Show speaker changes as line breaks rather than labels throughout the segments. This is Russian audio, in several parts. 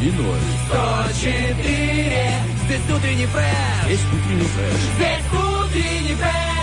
И ноль.
104. Здесь утренний фреш.
Есть утренний фреш.
Здесь утренний фреш.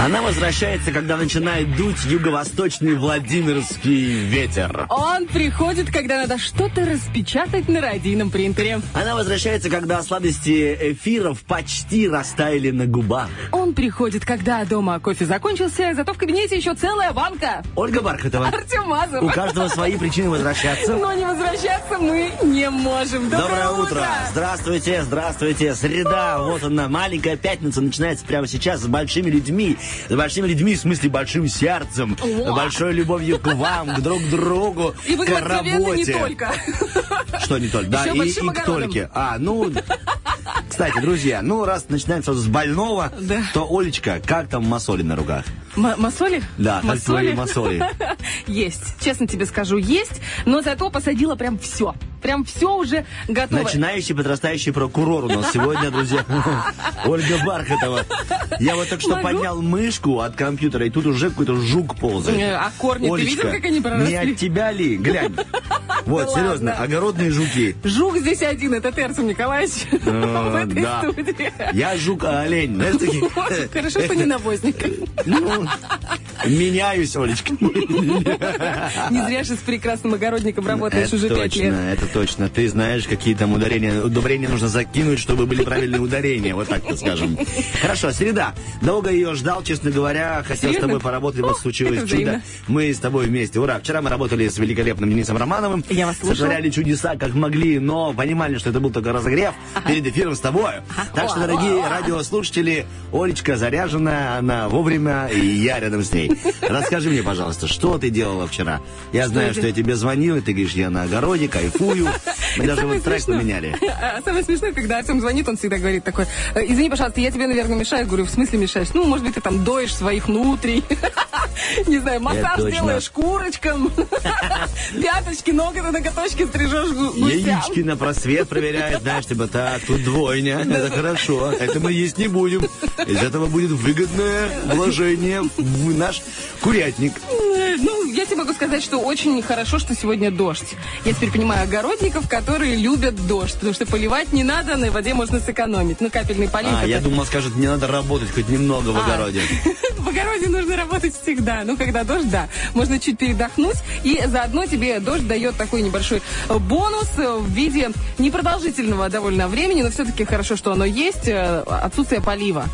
Она возвращается, когда начинает дуть юго-восточный Владимирский ветер.
Он приходит, когда надо что-то распечатать на радийном принтере.
Она возвращается, когда сладости эфиров почти растаяли на губах.
Он приходит, когда дома кофе закончился, зато в кабинете еще целая банка.
Ольга Бархатова.
Артем Мазов.
У каждого свои причины возвращаться.
Но не возвращаться мы не можем.
Доброе утро! Здравствуйте, здравствуйте. Среда, вот она, маленькая пятница начинается прямо сейчас с большими людьми. С большими людьми, в смысле большим сердцем,
О!
большой любовью к вам, к друг другу,
И вы
к
откровенно не
работе.
только.
Что не только? Да, и, и к только. А, ну, кстати, друзья, ну, раз начинается с больного,
Да.
то, Олечка, как там масоли на руках?
М- масоли?
Да,
Масоли?
масоли.
Есть, честно тебе скажу, есть, но зато посадила прям все. Прям все уже готово.
Начинающий подрастающий прокурор у нас сегодня, друзья. Ольга Бархатова. Я вот только что
Могу?
поднял мышку от компьютера, и тут уже какой-то жук ползает.
Э, а корни, ты видел, как они проросли?
Не от тебя ли? Глянь. Вот,
Да
серьезно,
ладно.
огородные жуки.
Жук здесь один, это Артем Николаевич, в этой
да.
студии.
Я жук, а олень. Знаешь, такие...
Хорошо, что не навозник.
Ну, меняюсь, Олечка.
Не зря же с прекрасным огородником работаешь
Это
уже пять лет.
это точно. Ты знаешь, какие там ударения. Удобрения нужно закинуть, чтобы были правильные ударения. Вот так-то скажем. Хорошо, среда. Долго ее ждал, честно говоря. Хотел с
Серьезно?
тобой поработать. Вот
О,
случилось
это
чудо. Мы с тобой вместе. Ура. Вчера мы работали с великолепным Денисом Романовым.
Я вас слушала.
Сотворяли чудеса, как могли, но понимали, что это был только разогрев перед эфиром с тобой. Так что, дорогие радиослушатели, Олечка заряжена, она вовремя, и я рядом с ней. Расскажи мне, пожалуйста, что ты делала вчера? Я знаю, что я тебе звонил, и ты говоришь, я на огороде, кайфую. Мы даже вот трек поменяли.
А Самое смешное, когда Артем звонит, он всегда говорит такой, «Э, извини, пожалуйста, я тебе, наверное, мешаю. Говорю, в смысле мешаешь? Ну, может быть, ты там доешь своих внутрей. Не знаю, массаж делаешь курочкам. Пяточки, ногти, ноготочки стрижешь.
Яички на просвет проверяет, знаешь, типа, так, тут двойня, это хорошо, это мы есть не будем. Из этого будет выгодное вложение в наш курятник.
Ну, я тебе могу сказать, что очень хорошо, что сегодня дождь. Я теперь понимаю огородников, которые любят дождь, потому что поливать не надо, на воде можно сэкономить. Ну, капельный полив.
А,
это-
я думал, скажет, мне надо работать хоть немного в
А.
огороде.
В огороде нужно работать всегда. Ну, когда дождь, да. Можно чуть передохнуть. И заодно тебе дождь дает такой небольшой э, бонус э, в виде непродолжительного довольно времени, но все-таки хорошо, что оно есть, э, отсутствие полива.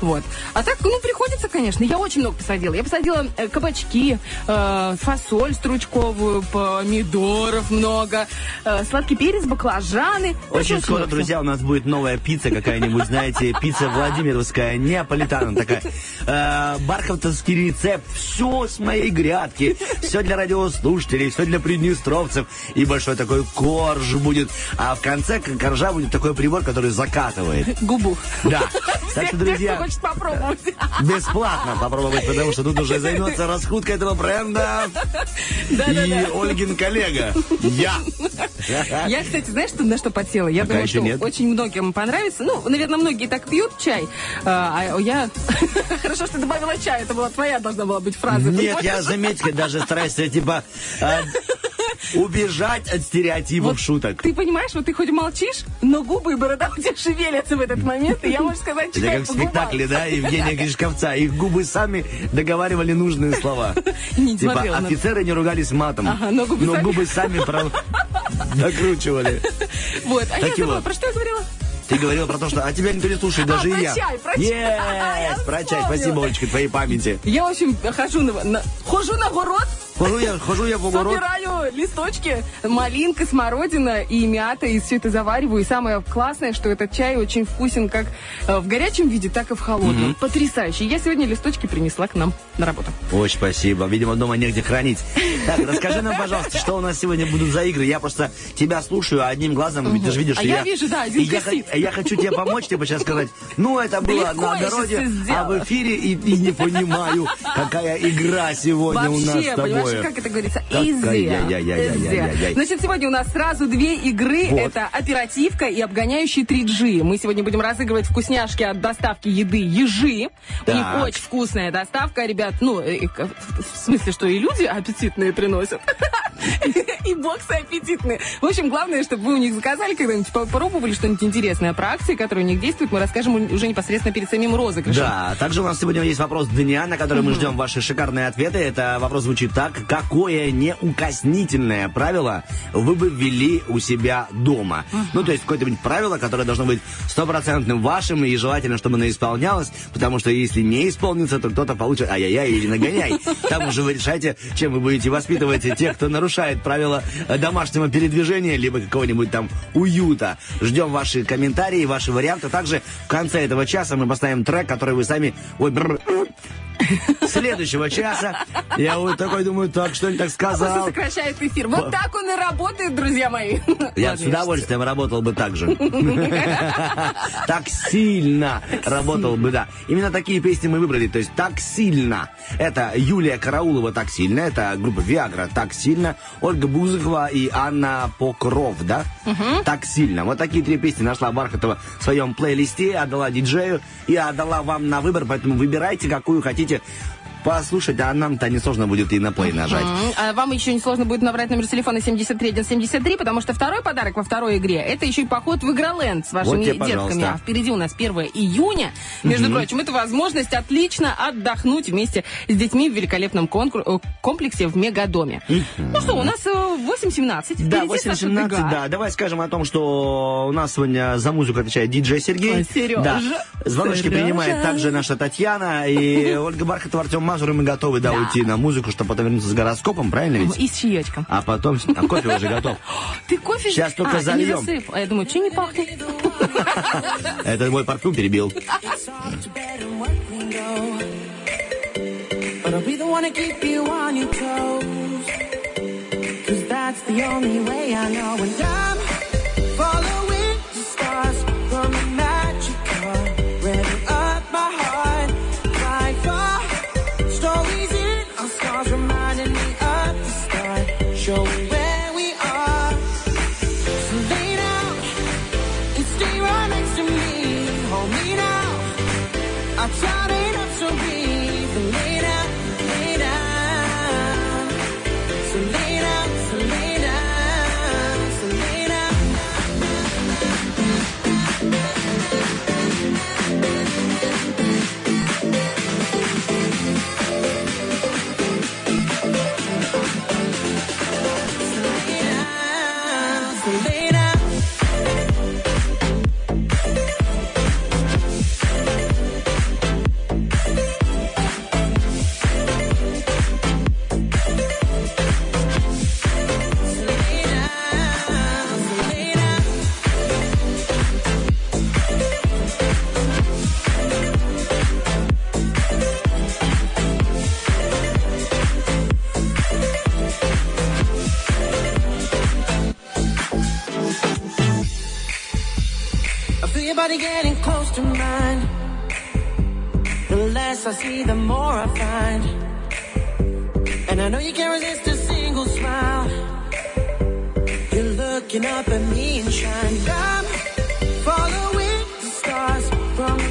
Вот. А так, ну, приходится, конечно. Я очень много посадила. Я посадила э, кабачки, э, фасоль стручковую, помидоров много, э, сладкий перец, баклажаны.
Очень
много
скоро, друзья, у нас будет новая пицца какая-нибудь, знаете, пицца Владимировская, неаполитана такая. Э, бархатовский рецепт, все с моей грядки, все для радиослушателей, все для приднестровцев. И большой такой корж будет. А в конце коржа будет такой прибор, который закатывает.
Губу.
Да. Так что, друзья,
хочет попробовать.
бесплатно попробовать, потому что тут уже займется раскруткой этого бренда. И Ольгин коллега. Я.
Я, кстати, знаешь, что, на что подсела? Я
Пока
думаю, что
нет.
очень многим понравится. Ну, наверное, многие так пьют чай. А, а я... Хорошо, что ты добавила чай. Это была твоя должна была быть фраза.
Нет, я, заметьте, даже стараюсь, типа, э, убежать от стереотипов
Вот
шуток.
Ты понимаешь, вот ты хоть молчишь, но губы и борода у тебя шевелятся в этот момент, и я, можно сказать,
Это как в спектакле, да, Евгения Гришковца. Их губы сами договаривали нужные слова.
Не
Типа, офицеры не ругались матом,
но губы сами-
докручивали.
Вот, а я забыла, про что я говорила?
Ты говорила про то, что а тебя никто не слушает, даже
А,
и я.
чай, про чай. Я
Yes, про чай.
вспомнила.
Спасибо, Олечка, твоей памяти.
Я, в общем, хожу на, на- хожу на город,
Хожу я, хожу я в огород.
собираю листочки, малинка, смородина и мята, и все это завариваю. И самое классное, что этот чай очень вкусен как э, в горячем виде, так и в холодном. Потрясающе. Я сегодня листочки принесла к нам на работу.
Очень спасибо. Видимо, дома негде хранить. Так, расскажи нам, пожалуйста, что у нас сегодня будут за игры. Я просто тебя слушаю, а одним глазом, ведь ты же видишь,
А
что
я вижу, да, один
я, я хочу тебе помочь, тебе сейчас сказать, ну, это было на
я
огороде, а в эфире и, и не понимаю, какая игра сегодня у нас с тобой.
Понимаешь, как это говорится? Easy. Значит, сегодня у нас сразу две игры.
Вот.
Это оперативка и обгоняющий 3G. Мы сегодня будем разыгрывать вкусняшки от доставки еды Ежи. У них
Так.
очень вкусная доставка, ребят. Ну, э, э, в смысле, что и люди аппетитные приносят. И боксы аппетитные. В общем, главное, чтобы вы у них заказали когда-нибудь, попробовали что-нибудь интересное про акции, которые у них действуют. Мы расскажем уже непосредственно перед самим розыгрышем.
Да, также у нас сегодня есть вопрос дня, на который мы ждем ваши шикарные ответы. Это вопрос звучит так. Какое неукоснительное правило вы бы ввели у себя дома? Ну, то есть какое-то правило, которое должно быть стопроцентным вашим, и желательно, чтобы оно исполнялось, потому что если не исполнится, то кто-то получит ай-яй-яй или нагоняй. Там уже вы решаете, чем вы будете воспитывать тех, кто нарушает правила домашнего передвижения, либо какого-нибудь там уюта. Ждем ваши комментарии, ваши варианты. Также в конце этого часа мы поставим трек, который вы сами... Ой, бррр, следующего часа. Я вот такой думаю, так, что не так сказал.
сокращает эфир. Вот так он и работает, друзья мои.
Я с удовольствием работал бы так же. Так сильно работал бы, да. Именно такие песни мы выбрали, то есть так сильно. Это Юлия Караулова так сильно, это группа Виагра так сильно, Ольга Бузыкова и Анна Покров, да? Так сильно. Вот такие три песни нашла Бархатова в своем плейлисте, отдала диджею и отдала вам на выбор, поэтому выбирайте, какую хотите 见。Послушать, а нам-то несложно будет и на плей нажать.
М, А вам еще не сложно будет набрать номер телефона 73173, потому что второй подарок во второй игре это еще и поход в Игроленд с вашими
Вот тебе,
детками.
пожалуйста.
А впереди у нас 1 июня. Между прочим, это возможность отлично отдохнуть вместе с детьми в великолепном конкур- э, комплексе в Мегадоме. Ну что, у нас э, 8.17.
Да,
Впереди Саша
8.17,
Дега.
да. Давай скажем о том, что у нас сегодня за музыку отвечает диджей Сергей.
Ой, Сережа.
Да. Звоночки
Сережа.
принимает также наша Татьяна и Ольга Бархатова, Артем Мазур, и мы готовы, да,
Да.
уйти на музыку, чтобы потом вернуться с гороскопом, правильно ведь?
И с чаечком.
А потом... А кофе уже готов.
Ты кофе?
Сейчас только
а,
зальем.
А я думаю, что не пахнет?
Это мой парфюм перебил.
It's hard to bet on what can go. But I'll be the one to keep you on your toes. Cause that's the only way I know. And I'm following the stars from a magic show. Body getting close to mine. The less I see, the more I find. And I know you can't resist a single smile. You're looking up at me and shine. I'm following the stars from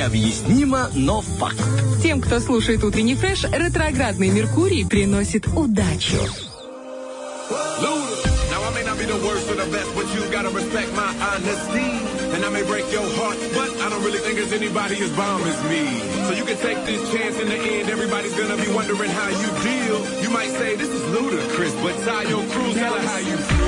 Необъяснимо, но факт.
Тем, кто слушает утренний фреш, ретроградный Меркурий приносит удачу.
And I may break your heart, but I don't really think there's anybody as bomb as me. So you can take this chance in the end, everybody's gonna be wondering how you deal. You might say this is ludicrous, but tie your crew, tell her how you feel.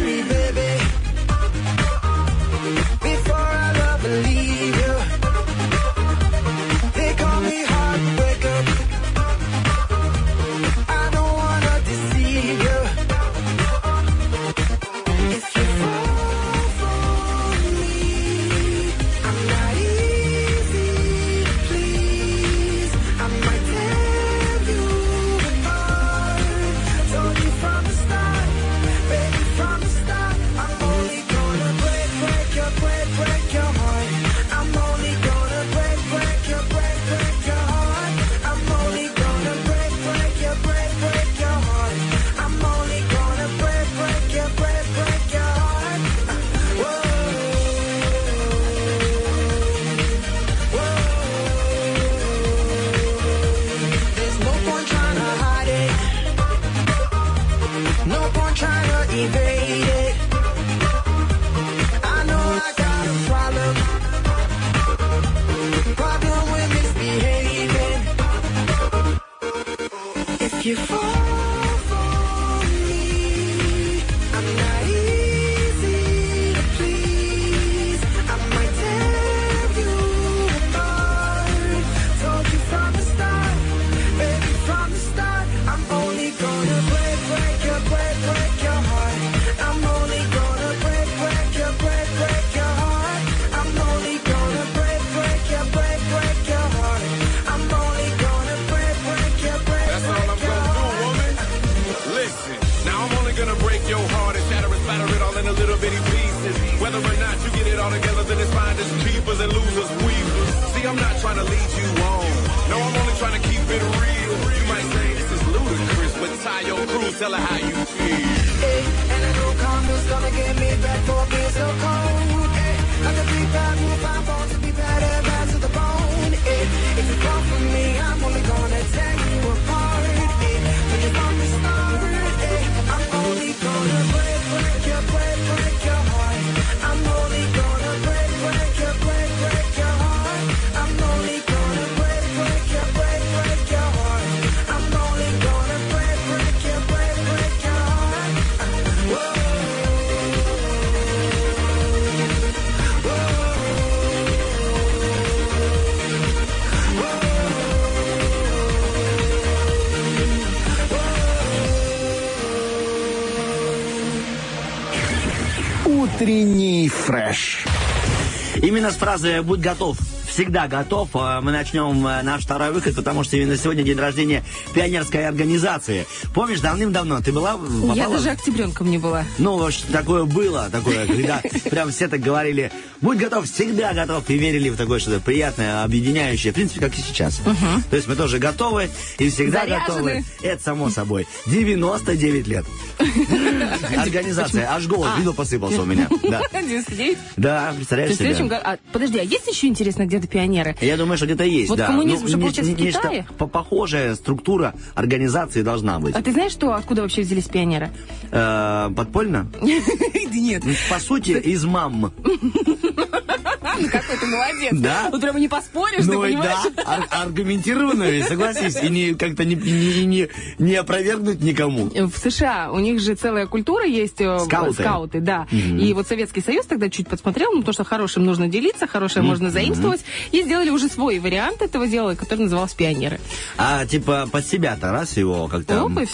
Фразы «Будь готов». Всегда готов. А Мы начнем э, наш второй выход, потому что именно сегодня день рождения пионерской организации. Помнишь, давным-давно ты была?
Я
попала?
даже октябренком не была.
Ну, такое было, такое, когда прям все так говорили, будь готов, всегда готов, и верили в такое что-то приятное, объединяющее, в принципе, как и сейчас. То есть мы тоже готовы и всегда
Заряжены.
готовы. Это само собой. 99 лет. Организация, аж голос, видел, посыпался у меня. Да,
99.
да
То
представляешь себе?
а, подожди, а есть еще интересно где-то пионеры?
Я думаю, что где-то есть,
Вот
да.
коммунизм же,
не-
получается, в Китае?
по- Похожая структура организации должна быть.
А ты знаешь, что, откуда вообще взялись пионеры?
Э, Подпольно?
Нет.
Ну, По сути, из мам.
Ну какой ты молодец.
Да?
Вот прямо не поспоришь, ты
Ну и
понимаешь?
да, ар- аргументированно, ведь, согласись, и не, как-то не, не, не, не опровергнуть никому.
В США у них же целая культура есть. э,
Скауты.
да. И вот Советский Союз тогда чуть подсмотрел, ну, потому что хорошим нужно делиться, хорошее можно заимствовать. И сделали уже свой вариант этого дела, который назывался «Пионеры».
А типа под себя-то раз его как-то
Оп, и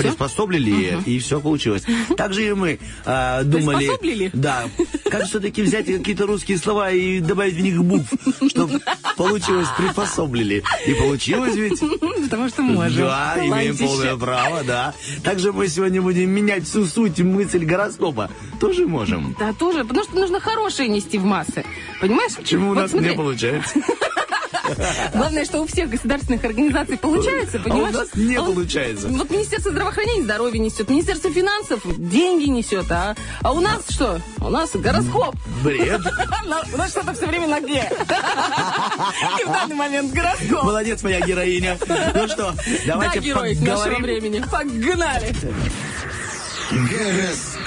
и все получилось. Так же и мы э, думали...
Приспособлили?
Да. Как все-таки взять какие-то русские слова и добавить в них букв, чтобы получилось приспособлили. И получилось ведь...
Потому что можем.
Да, имеем полное право, да. Также мы сегодня будем менять всю суть мысль гороскопа. Тоже можем.
Да, тоже, потому что нужно хорошее нести в массы. Понимаешь?
Почему у нас не получается?
Главное, что у всех государственных организаций получается, понимаешь?
А нас не
А
получается.
Вот Министерство здравоохранения здоровье несет, Министерство финансов деньги несет, а, а у нас что? У нас гороскоп.
Бред.
У нас что-то все время на где. И в данный момент гороскоп.
Молодец, моя героиня. Ну что, давайте
Да, герой нашего
поговорим.
времени. Погнали.
Гороскоп.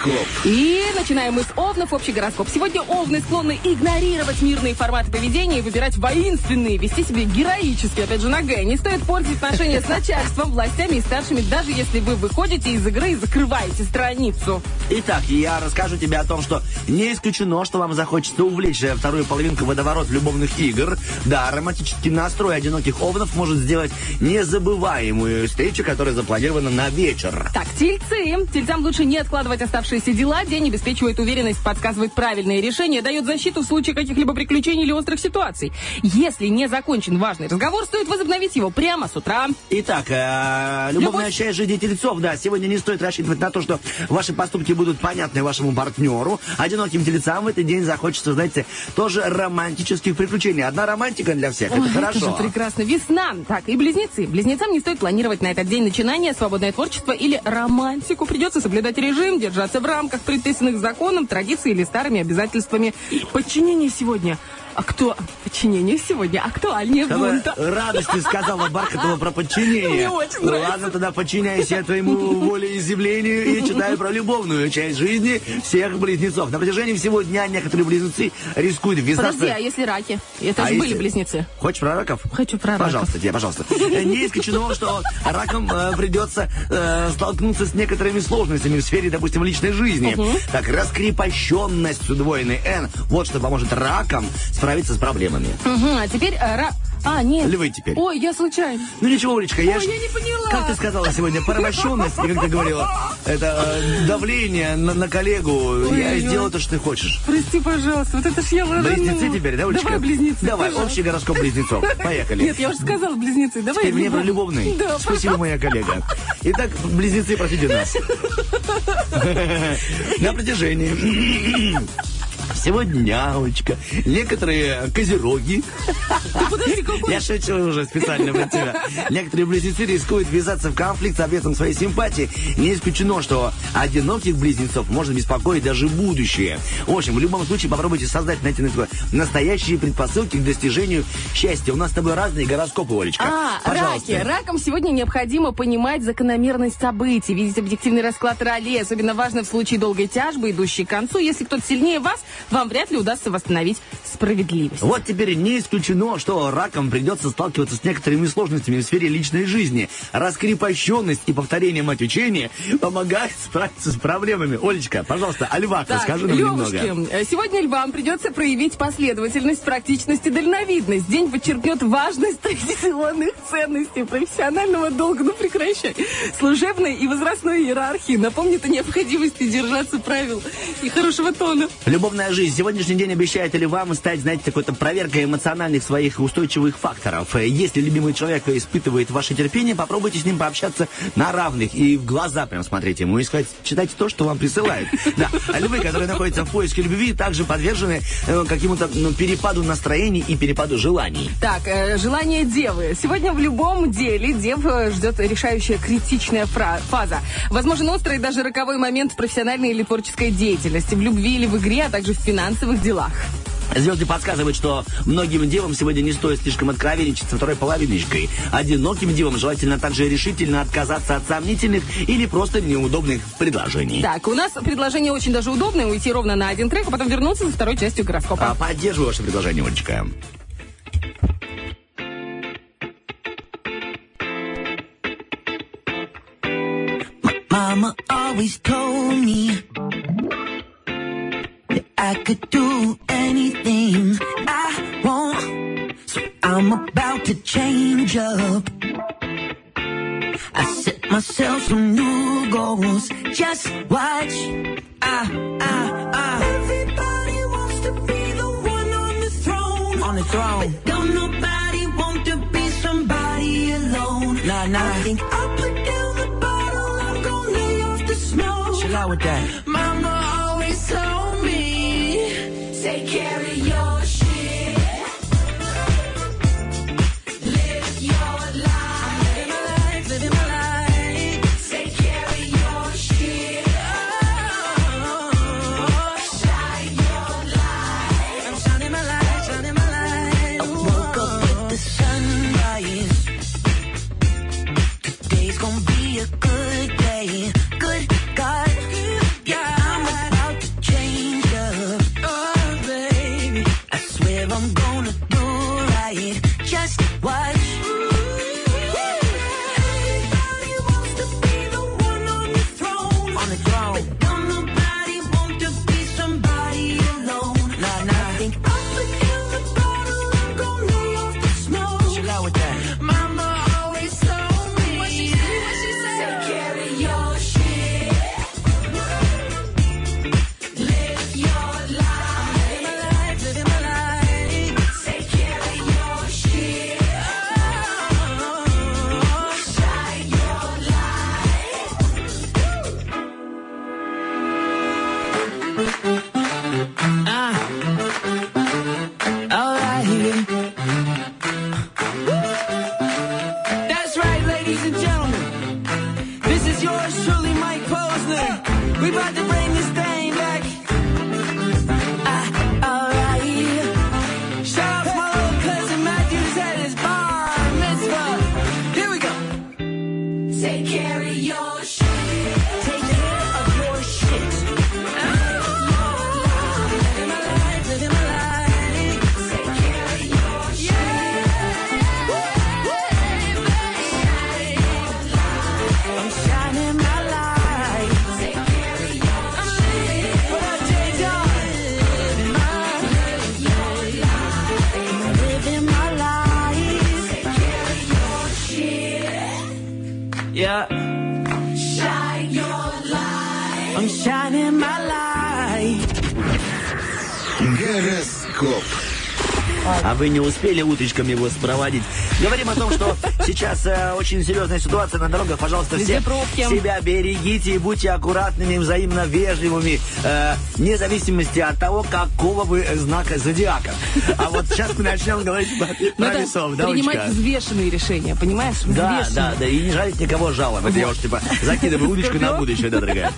И начинаем мы с овнов общий гороскоп. Сегодня овны склонны игнорировать мирные форматы поведения и выбирать воинственные, вести себя героически, опять же, на Г. Не стоит портить отношения с начальством, властями и старшими, даже если вы выходите из игры и закрываете страницу.
Итак, я расскажу тебе о том, что не исключено, что вам захочется увлечь э, вторую половинку водоворот любовных игр. Да, романтический настрой одиноких овнов может сделать незабываемую встречу, которая запланирована на вечер.
Так, тельцы. Тельцам лучше не откладывать оставшиеся дела. День обеспечивает уверенность, подсказывает правильные решения, дает защиту в случае каких-либо приключений или острых ситуаций. Если не закончен важный разговор, стоит возобновить его прямо с утра.
Итак, э, любовная
Любовь.
часть жизни тельцов, да, сегодня не стоит рассчитывать на то, что ваши поступки будут понятны вашему партнеру. Одиноким тельцам в этот день захочется, знаете, тоже романтических приключений. Одна романтика для всех, это
Ой,
хорошо.
же прекрасно. Весна. Так, и близнецы. Близнецам не стоит планировать на этот день начинания, свободное творчество или романтику. Придется соблюдать режим, держаться в рамках предписанных законом, традиций или старыми обязательствами. Подчинение сегодня. А кто? Подчинение сегодня актуальнее
Какой
бунта.
радости сказала Бархатова про подчинение.
Мне очень
Ну,
нравится.
Ладно, тогда подчиняюсь я твоему волеизъявлению и читаю про любовную часть жизни всех близнецов. На протяжении всего дня некоторые близнецы рискуют ввязаться...
Подожди, а если раки? Это
А
же были
если-
близнецы.
Хочешь про раков?
Хочу про раков.
Пожалуйста, тебе, пожалуйста. Э, Не исключено, что ракам э, придется э, столкнуться с некоторыми сложностями в сфере, допустим, личной жизни. Так, раскрепощенность с удвоенной N. Вот что поможет ракам справиться с проблемами.
Мгм, а теперь ра... А, нет.
Львы теперь.
Ой, я случайно.
Ну ничего, Олечка, я
Ой,
ж-
я не поняла.
Как ты сказала сегодня, порабощенность, или как ты говорила, это э, давление на, на коллегу. я
Ой-ой-ой.
сделал то, что ты хочешь.
Прости, пожалуйста, вот это ж я ложанула.
Близнецы теперь, да, Олечка?
Давай близнецы.
Давай,
пожалуйста.
общий гороскоп близнецов. Поехали.
Нет, я уже сказала близнецы. Давай
Теперь мне про любовный.
Да,
Спасибо, моя коллега. Итак, близнецы, простите нас. На протяжении всего дня, Олечка, некоторые козероги,
Подожди, какой?
я шучу уже специально про тебя, некоторые близнецы рискуют ввязаться в конфликт с объектом своей симпатии. Не исключено, что одиноких близнецов может беспокоить даже будущее. В общем, в любом случае попробуйте создать, найти настоящие предпосылки к достижению счастья. У нас с тобой разные гороскопы, Олечка.
А,
Пожалуйста.
раки. Ракам сегодня необходимо понимать закономерность событий, видеть объективный расклад ролей. Особенно важно в случае долгой тяжбы, идущей к концу. Если кто-то сильнее вас, вам вряд ли удастся восстановить справедливость.
Вот теперь не исключено, что ракам придется сталкиваться с некоторыми сложностями в сфере личной жизни. Раскрепощенность и повторение мать учения помогает справиться с проблемами. Олечка, пожалуйста, о львах
Так,
расскажи нам
львушки,
немного.
э, сегодня львам придется проявить последовательность, практичность и дальновидность. День подчеркнет важность традиционных ценностей, профессионального долга, ну прекращай, служебной и возрастной иерархии. Напомнит о необходимости держаться правил и хорошего тона.
Любовная жизнь. Сегодняшний день обещает львам стать, знаете, такой-то проверкой эмоциональных своих устойчивых факторов. Э, Если любимый человек испытывает ваше терпение, попробуйте с ним пообщаться на равных и в глаза прям смотрите ему и сказать, читайте то, что вам присылают. Да. А львы, которые находятся в поиске любви, также подвержены э, какому-то ну, перепаду настроений и перепаду желаний.
Так, э, желание девы. Сегодня в любом деле дев э, ждет решающая критичная фаза. Возможен острый и даже роковой момент в профессиональной или творческой деятельности, в любви или в игре, а также в финансовых делах.
Звезды подсказывают, что многим девам сегодня не стоит слишком откровенничать со второй половиночкой. Одиноким девам желательно также решительно отказаться от сомнительных или просто неудобных предложений.
Так, у нас предложение очень даже удобное, уйти ровно на один трек, а потом вернуться за второй частью гороскопа.
А, Поддерживаю ваше предложение, Олечка.
Mama always told me I could do anything I want. So I'm about to change up. I set myself some new goals. Just watch. Ah, ah, ah. Everybody wants to be the one on the throne. On the throne. But don't nobody want to be somebody alone. Nah, nah. I think I'll put down the bottle. I'm gonna lay off the smoke. Chill out with that. Mama always told
carry успели уточками его спроводить? Говорим о том, что сейчас э, очень серьезная ситуация на дорогах. Пожалуйста, все себя берегите и будьте аккуратными, взаимно вежливыми, э, вне зависимости от того, какого вы знака зодиака. А вот сейчас мы начнем говорить про, про весов, да,
принимать взвешенные решения, понимаешь?
Да, да, да, и не жалить никого жалоб. Это я уж типа закидываю удочку на будущее, да, дорогая.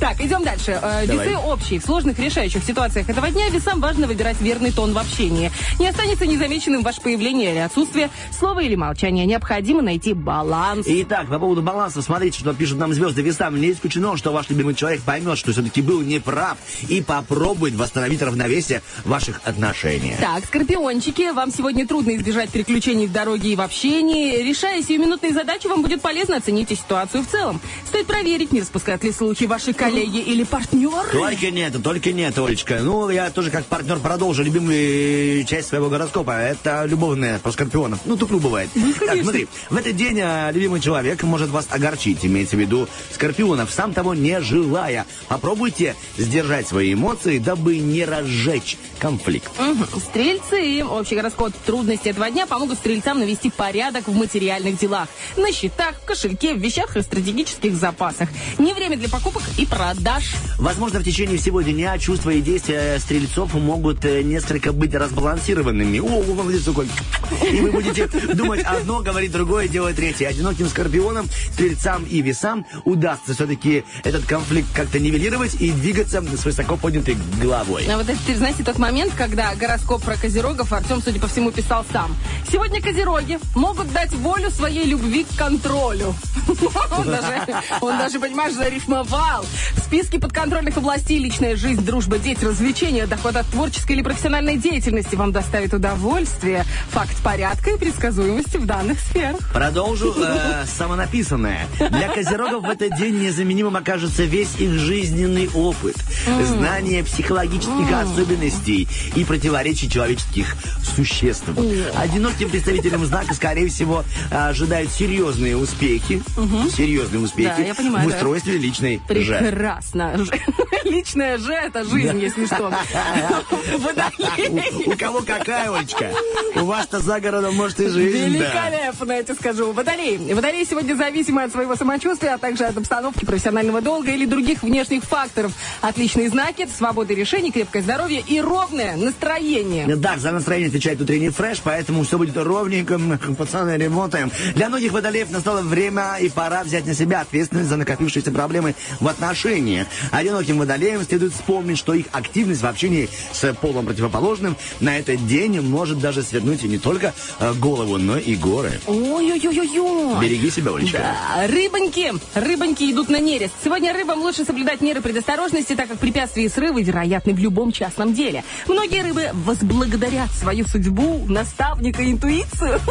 Так, идем дальше. Э. Весы общие. В сложных решающих ситуациях этого дня весам важно выбирать верный тон в общении. Не останется незамеченным ваше появление или отсутствие. Слово или молчание. Необходимо найти баланс.
Итак, по поводу баланса, смотрите, что пишут нам звезды весам. Не исключено, что ваш любимый человек поймет, что все-таки был неправ и попробует восстановить равновесие ваших отношениях.
Так, скорпиончики, вам сегодня трудно избежать приключений в дороге и в общении. Решая сиюминутные задачи, вам будет полезно оценить и ситуацию в целом. Стоит проверить, не распускают ли слухи ваши коллеги или партнеры.
Только нет, только нет, Олечка. Ну, я тоже как партнер продолжу любимую часть своего гороскопа. Это любовная про скорпионов. Ну, туплю бывает. так, смотри, в этот день а, любимый человек может вас огорчить, имеется в виду скорпионов, сам того не желая. Попробуйте сдержать свои эмоции, дабы не разжечь конфликт.
Мгм. Стрельцы. Общий гороскоп трудности этого дня помогут стрельцам навести порядок в материальных делах. На счетах, в кошельке, в вещах и стратегических запасах. Не время для покупок и продаж.
Возможно, в течение всего дня чувства и действия стрельцов могут э, несколько быть разбалансированными. О, о, молодец такой. И вы будете думать одно, говорить другое, делать третье. Одиноким скорпионам, стрельцам и весам удастся все-таки этот конфликт как-то нивелировать и двигаться с высоко поднятой головой.
А вот это, теперь, знаете, тот момент, когда гороскоп про козерогов Артем, судя по всему, писал сам. Сегодня козероги могут дать волю своей любви к контролю. Он даже, он даже, понимаешь, зарифмовал. В списке подконтрольных областей личная жизнь, дружба, дети, развлечения, доход от творческой или профессиональной деятельности вам доставит удовольствие. Факт порядка и предсказуемости в данных сферах.
Продолжу э, самонаписанное. Для козерогов в этот день незаменимым окажется весь их жизненный опыт, знание психологических особенностей и противоречий человеческих существ. Одиноким представителям знака, скорее всего, ожидают серьезные успехи, серьезные успехи
Да, я понимаю,
в
да.
устройстве личной же.
Прекрасно. Личная же это жизнь, если что.
У, кого какая, Олечка? У вас-то за городом, может, и жизнь.
Великолепно, я тебе скажу. Водолей. Водолей сегодня зависимы от своего самочувствия, а также от обстановки профессионального долга или других внешних факторов. Отличные знаки, свобода решений, крепкое здоровье и ровное настроение.
Да, за настроение отвечает утренний фреш, поэтому все будет ровненько, пацаны, работаем. Для многих водолеев настало время и пора взять на себя ответственность за накопившиеся проблемы в отношениях. Одиноким водолеям следует вспомнить, что их активность в общении с полом противоположным на этот день может даже свернуть не только э, голову, но и горы.
Ой-ой-ой-ой.
Береги себя, Олечка.
Да, рыбоньки, рыбоньки идут на нерест. Сегодня рыбам лучше соблюдать меры предосторожности, так как препятствия и срывы вероятны в любом частном деле. Многие рыбы возблагодарят свою судьбу, наставника, интуицию,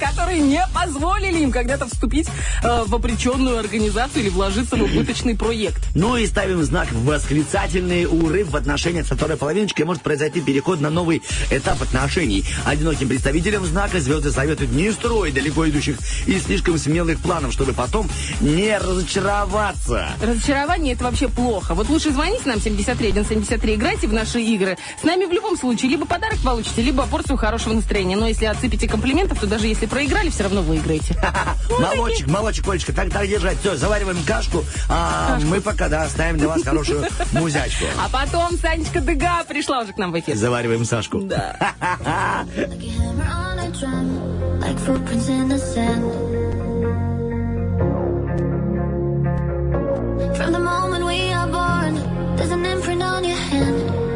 которые не позволили им когда-то вступить э, в обреченную организацию или вложиться в убыточный проект.
Ну и ставим знак восклицательный у рыб в отношениях со второй половиночкой может произойти переход на новый этап отношений. Одиноким представителям знака звезды советуют не строить далеко идущих и слишком смелых планов, чтобы потом не разочароваться.
Разочарование это вообще плохо. Вот лучше звоните нам 73 играйте в наши игры. С нами в любом случае либо подарок получите, либо порцию хорошего настроения. Но если отсыпите комплиментов, то даже если проиграли, все равно выиграете.
Молочек, молочек, Олечка, так, держать. Все, завариваем кашку, а мы пока, да, ставим для вас хорошую музячку.
А потом Санечка Дыга пришла уже к нам в эфир.
Завариваем Сашку.
Да.
Like footprints in the sand. From the moment we are born, there's an imprint on your hand.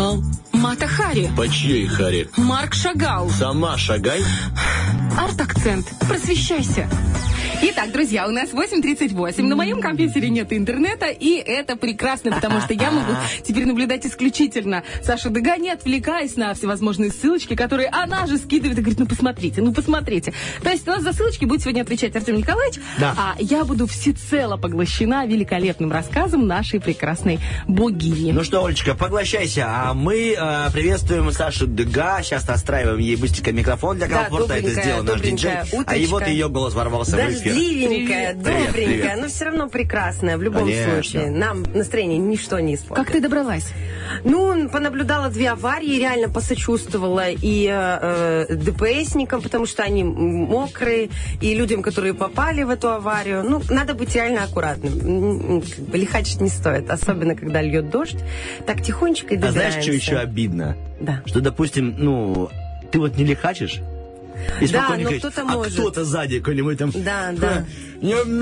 Махал? Мата Хари,
По чьей харе?
Марк Шагал,
Сама шагай.
арт-акцент. Просвещайся. Итак, друзья, у нас 8.38. На моем компьютере нет интернета, и это прекрасно, потому что я могу теперь наблюдать исключительно Сашу Дега, не отвлекаясь на всевозможные ссылочки, которые она же скидывает и говорит, ну посмотрите, ну посмотрите. То есть у нас за ссылочки будет сегодня отвечать Артем Николаевич,
Да.
а я буду всецело поглощена великолепным рассказом нашей прекрасной богини.
Ну что, Олечка, поглощайся, а мы э, приветствуем Сашу Дега. Сейчас настраиваем ей быстренько микрофон для
Да,
комфорта. Это
добренькая,
сделал наш диджей.
добренькая
А и вот ее голос ворвался в эфир. Привет,
добренькая,
привет.
но все равно прекрасная в любом
Конечно.
случае. Нам настроение ничто не испортит.
Как ты добралась?
Ну, понаблюдала две аварии, реально посочувствовала и э, э, ДПСникам, потому что они мокрые, и людям, которые попали в эту аварию. Ну, надо быть реально аккуратным. Как бы Лихачить не стоит, особенно когда льет дождь. Так тихонечко и
А
добираемся.
знаешь, что еще обидно?
Да.
Что, допустим, ну, ты вот не лихачишь, и
Да, но
говоришь,
кто-то
а
может.
кто-то сзади какой-нибудь там...
Да, да.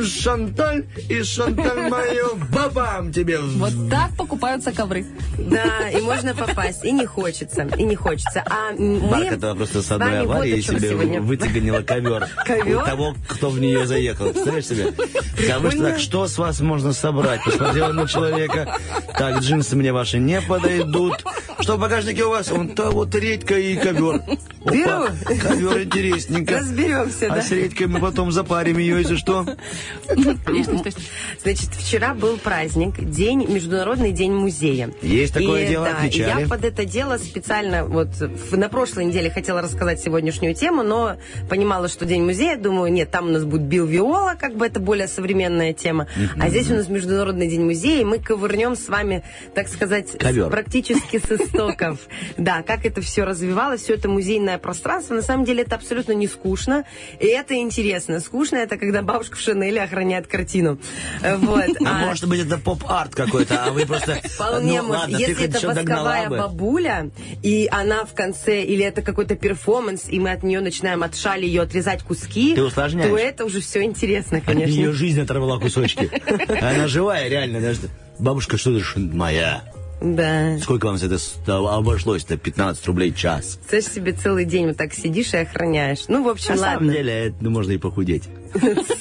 Шанталь, и Шанталь мою, бабам тебе! в-
Вот так покупаются ковры.
Да, и можно попасть, и не хочется, и не хочется. А мы
Марк это просто с одной аварии себе
сегодня.
вытягонила ковер.
Ковер?
У того, кто в нее заехал. Представляешь себе? Потому что так, что с вас можно собрать? Посмотрела на человека. Так, джинсы мне ваши не подойдут. Что в багажнике у вас? Он то вот редька и ковер.
Беру.
Ковер интересненько.
Разберемся,
А
да.
с редькой мы потом запарим ее, если что.
Конечно, конечно.
Значит, вчера был праздник, день, Международный день музея.
Есть такое
И,
дело,
да,
отмечали.
Я под это дело специально вот на прошлой неделе хотела рассказать сегодняшнюю тему, но понимала, что день музея, думаю, нет, там у нас будет Билл Виола, как бы это более современная тема. А здесь у нас Международный день музея, и мы ковырнем с вами, так сказать, практически с истоков. Да, как это все развивалось, все это музейное пространство. На самом деле это абсолютно не скучно, и это интересно. Скучно это когда бабушка в Шанеле охраняет картину. Вот.
Ну,
А-
может быть, это поп-арт какой-то, а вы просто...
Вполне
ну, ладно,
Если это восковая бабуля, и она в конце, или это какой-то перформанс, и мы от нее начинаем от шали ее отрезать куски,
Ты усложняешь.
то это уже все интересно, конечно.
нее жизнь оторвала кусочки. Она живая, реально. даже. Бабушка, что ты моя?
Да.
Сколько вам это обошлось-то? 15 рублей час.
Ж себе целый день вот так сидишь и охраняешь. Ну, в общем,
На самом
ладно.
деле, это, ну, можно и похудеть.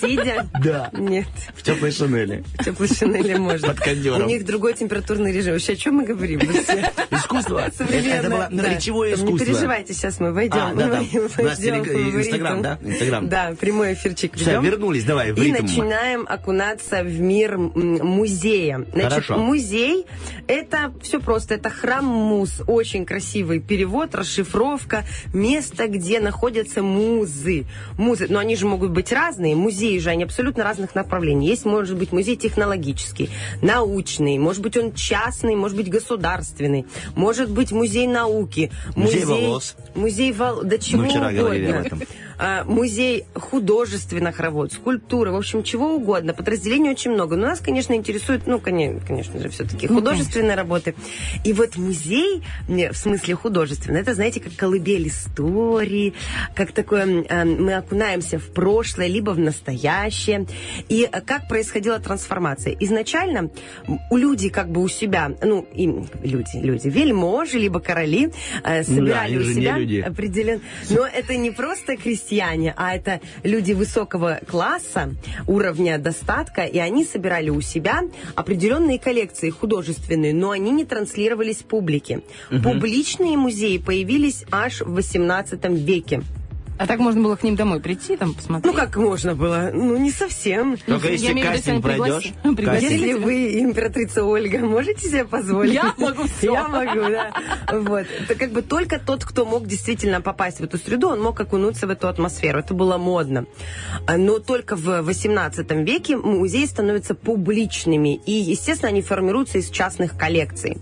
Сидя?
Да.
Нет.
В теплой шинели.
В теплой шинели можно.
Под кондёром.
У них другой температурный режим. Вообще, о чем мы говорим? Все
Искусство. Это,
современное.
это было
Да.
речевое искусство.
Не переживайте, сейчас мы войдем.
А, да, да.
Мы
У нас Инстаграм, да? Инстаграм.
Да, прямой эфирчик ведем.
вернулись, давай, в
И
ритм.
начинаем окунаться в мир музея. Значит,
Хорошо.
музей – это все просто. Это храм муз. Очень красивый перевод, расшифровка. Место, где находятся музы. Музы. Но они же могут быть разные. Музеи же, они абсолютно разных направлений. Есть, может быть, музей технологический, научный, может быть, он частный, может быть, государственный, может быть, музей науки.
Музей волос.
Музей волос. Да чего
вчера
угодно.
говорили об этом.
А, музей художественных работ, скульптуры, в общем, чего угодно. Подразделений очень много. Но нас, конечно, интересует, ну, коне- конечно же, все-таки художественные работы. И вот музей, в смысле художественный, это, знаете, как колыбель истории, как такое, э, мы окунаемся в прошлое, либо в настоящее. И как происходила трансформация? Изначально у людей как бы у себя, ну, им, люди, люди, вельможи, либо короли э, собирали
они
у себя определен. Но это не просто крестьяне, а это люди высокого класса, уровня достатка, и они собирали у себя определенные коллекции художественные, но они не транслировались публике. Публичные музеи появились аж в 18 веке.
А так можно было к ним домой прийти, там, посмотреть?
Ну, как можно было? Ну, не совсем.
Только
Я
если
если
кастинг пройдешь.
Если вы императрица Ольга, можете себе позволить?
Я могу всё.
Я могу, да. Вот. Это как бы только тот, кто мог действительно попасть в эту среду, он мог окунуться в эту атмосферу. Это было модно. А, Но только в 18 веке музеи становятся публичными. И, естественно, они формируются из частных коллекций.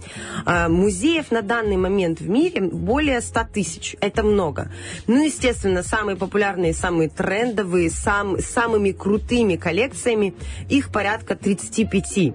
А, Музеев на данный момент в мире более 100 тысяч. Это много. Ну, естественно, самые популярные, самые трендовые, сам, самыми крутыми коллекциями, их порядка 35.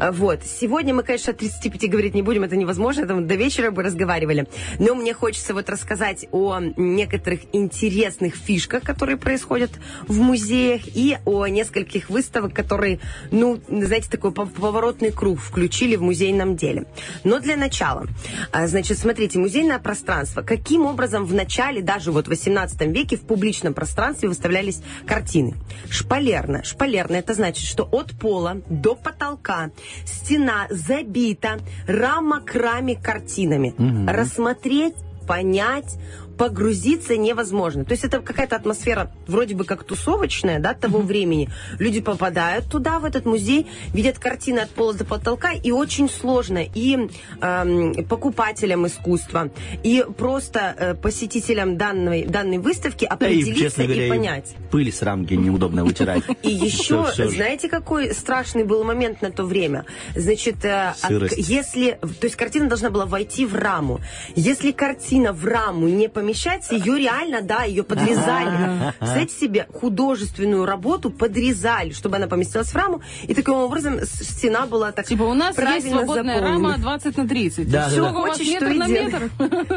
А, Вот. Сегодня мы, конечно, о 35 говорить не будем, это невозможно, это мы до вечера бы разговаривали. Но мне хочется вот рассказать о некоторых интересных фишках, которые происходят в музеях, и о нескольких выставок, которые, ну, знаете, такой пов- поворотный круг включили в музейном деле. Но для начала, а, значит, смотрите, музейное пространство. Каким образом в начале, даже вот в 18 веке, в публичном пространстве выставлялись картины? Шпалерно. Шпалерно это значит, что от пола до потолка стена забита рама к раме картинами. Рассмотреть понять, погрузиться невозможно. То есть это какая-то атмосфера вроде бы как тусовочная, да, того времени. Люди попадают туда, в этот музей, видят картины от пола до потолка, и очень сложно и эм, покупателям искусства, и просто э, посетителям данной, данной выставки
Да и,
определиться
честно говоря,
и
и
понять.
пыль с рамки неудобно вытирать.
И еще, знаете, какой страшный был момент на то время? Значит, э, если, то есть картина должна была войти в раму. Если картина в раму не помещается, ее реально, да, ее подрезали. Представьте себе, художественную работу подрезали, чтобы она поместилась в раму, и таким образом стена была так
Типа у нас есть свободная
заполнена.
рама 20 на 30.
Да,
Все,
да, да.
Хочешь,
метр
что
на метр.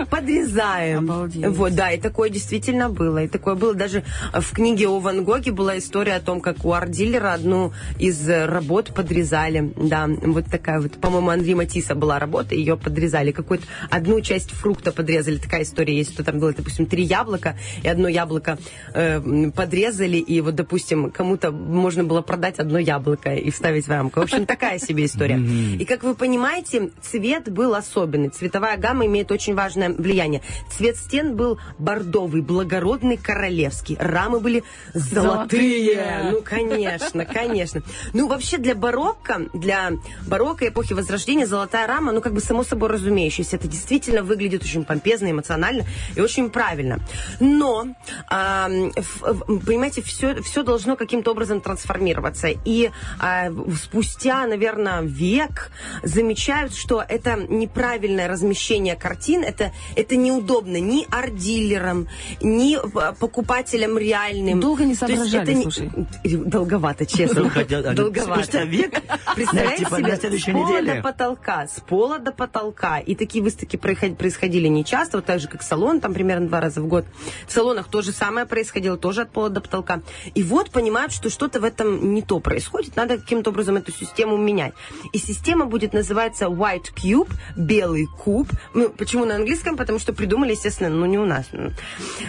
Подрезаем.
Обалдеть.
Вот, да, и такое действительно было. И такое было даже в книге о Ван Гоге была история о том, как у арт-дилера одну из работ подрезали. Да, вот такая вот, по-моему, Андрей Матисса была работа, ее подрезали. Какую-то одну часть фрукта подрезали. Такая история есть, кто-то там было, допустим, три яблока, и одно яблоко э, подрезали, и вот, допустим, кому-то можно было продать одно яблоко и вставить в рамку. В общем, такая себе история. И как вы понимаете, цвет был особенный. Цветовая гамма имеет очень важное влияние. Цвет стен был бордовый, благородный, королевский. Рамы были золотые. Ну, конечно, конечно. Ну, вообще для барокко, для барокко эпохи Возрождения золотая рама, ну, как бы само собой разумеющееся. Это действительно выглядит очень помпезно, эмоционально и очень правильно. Но, а, в- понимаете, все, все должно каким-то образом трансформироваться. И а, в- спустя, наверное, век замечают, что это неправильное размещение картин, это, это неудобно ни арт-дилерам, ни п- покупателям реальным.
Долго не соображали,
это не-
слушай.
Долговато, честно.
А,
Долговато.
спустя век?
Представляете
Типа
себе, с пола до потолка, с пола до потолка. И такие выставки происход- происходили не часто, вот так же, как салон, там примерно два раза в год. В салонах то же самое происходило, тоже от пола до потолка. И вот понимают, что что-то в этом не то происходит, надо каким-то образом эту систему менять. И система будет называться White Cube, белый куб. Ну, почему на английском? Потому что придумали, естественно, ну не у нас.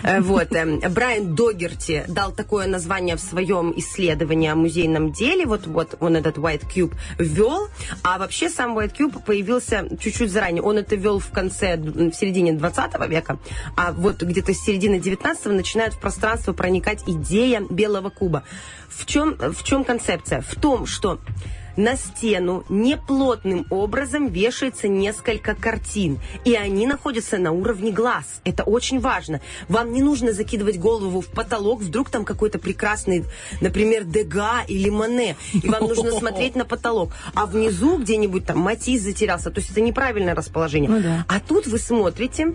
Э, Вот. эм, Брайан Догерти дал такое название в своем исследовании о музейном деле. Вот, вот он этот White Cube ввел. А вообще сам White Cube появился чуть-чуть заранее. Он это ввел в конце, в середине 20 века. А вот где-то с середины 19 начинает в пространство проникать идея белого куба. В чем, в чем концепция? В том, что на стену неплотным образом вешается несколько картин, и они находятся на уровне глаз. Это очень важно. Вам не нужно закидывать голову в потолок, вдруг там какой-то прекрасный, например, Дега или Мане, и вам нужно смотреть на потолок. А внизу где-нибудь там Матис затерялся. То есть это неправильное расположение.
Ну да.
А тут вы смотрите,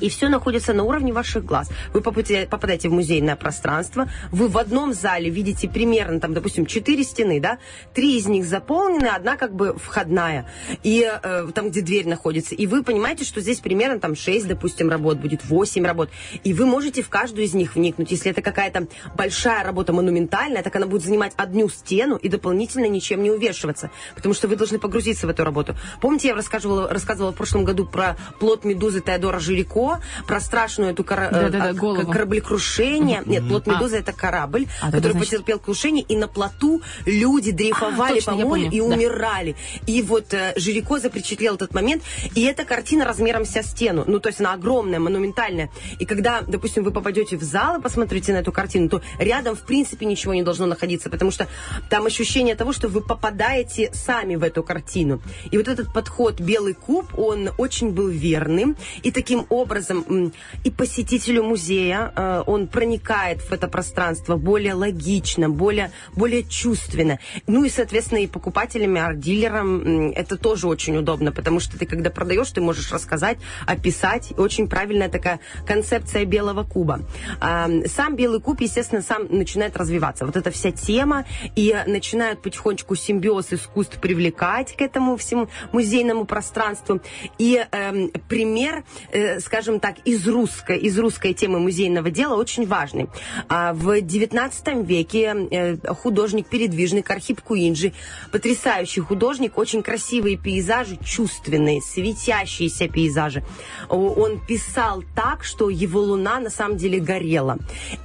и все находится на уровне ваших глаз. Вы попадаете в музейное пространство, вы в одном зале видите примерно, там, допустим, четыре стены, да, три из них заполнены, одна как бы входная, и э, там, где дверь находится, и вы понимаете, что здесь примерно там шесть, допустим, работ будет, восемь работ, и вы можете в каждую из них вникнуть. Если это какая-то большая работа монументальная, так она будет занимать одну стену и дополнительно ничем не увешиваться, потому что вы должны погрузиться в эту работу. Помните, я рассказывала, рассказывала в прошлом году про плод медузы Теодора Жирико, про страшную эту кора- э,
Да-да-да,
а,
голову.
кораблекрушение. Нет, плод медузы это корабль,
А,
который
значит-
потерпел крушение, и на плоту люди дрейфовали
А, точно,
по морю и
да.
умирали. И вот э, Жирико запечатлел этот момент, и эта картина размером вся стену. Ну, то есть она огромная, монументальная. И когда, допустим, вы попадете в зал и посмотрите на эту картину, то рядом, в принципе, ничего не должно находиться, потому что там ощущение того, что вы попадаете сами в эту картину. И вот этот подход «Белый куб», он очень был верным, и таким образом м, и посетителю музея э, он проникает в это пространство более логично, более, более чувственно. Ну и, соответственно, и покупателям, и арт-дилерам это тоже очень удобно, потому что ты, когда продаешь, ты можешь рассказать, описать. Очень правильная такая концепция белого куба. А, Сам белый куб, естественно, сам начинает развиваться. Вот эта вся тема, и начинают потихонечку симбиоз искусств привлекать к этому всему музейному пространству. И эм, пример, э, скажем так, из русской, из русской темы музейного дела очень важный. А, в 19 веке э, художник-передвижник Архип Куинджи, потрясающий художник, очень красивые пейзажи, чувственные, светящиеся пейзажи. Он писал так, что его луна на самом деле горела.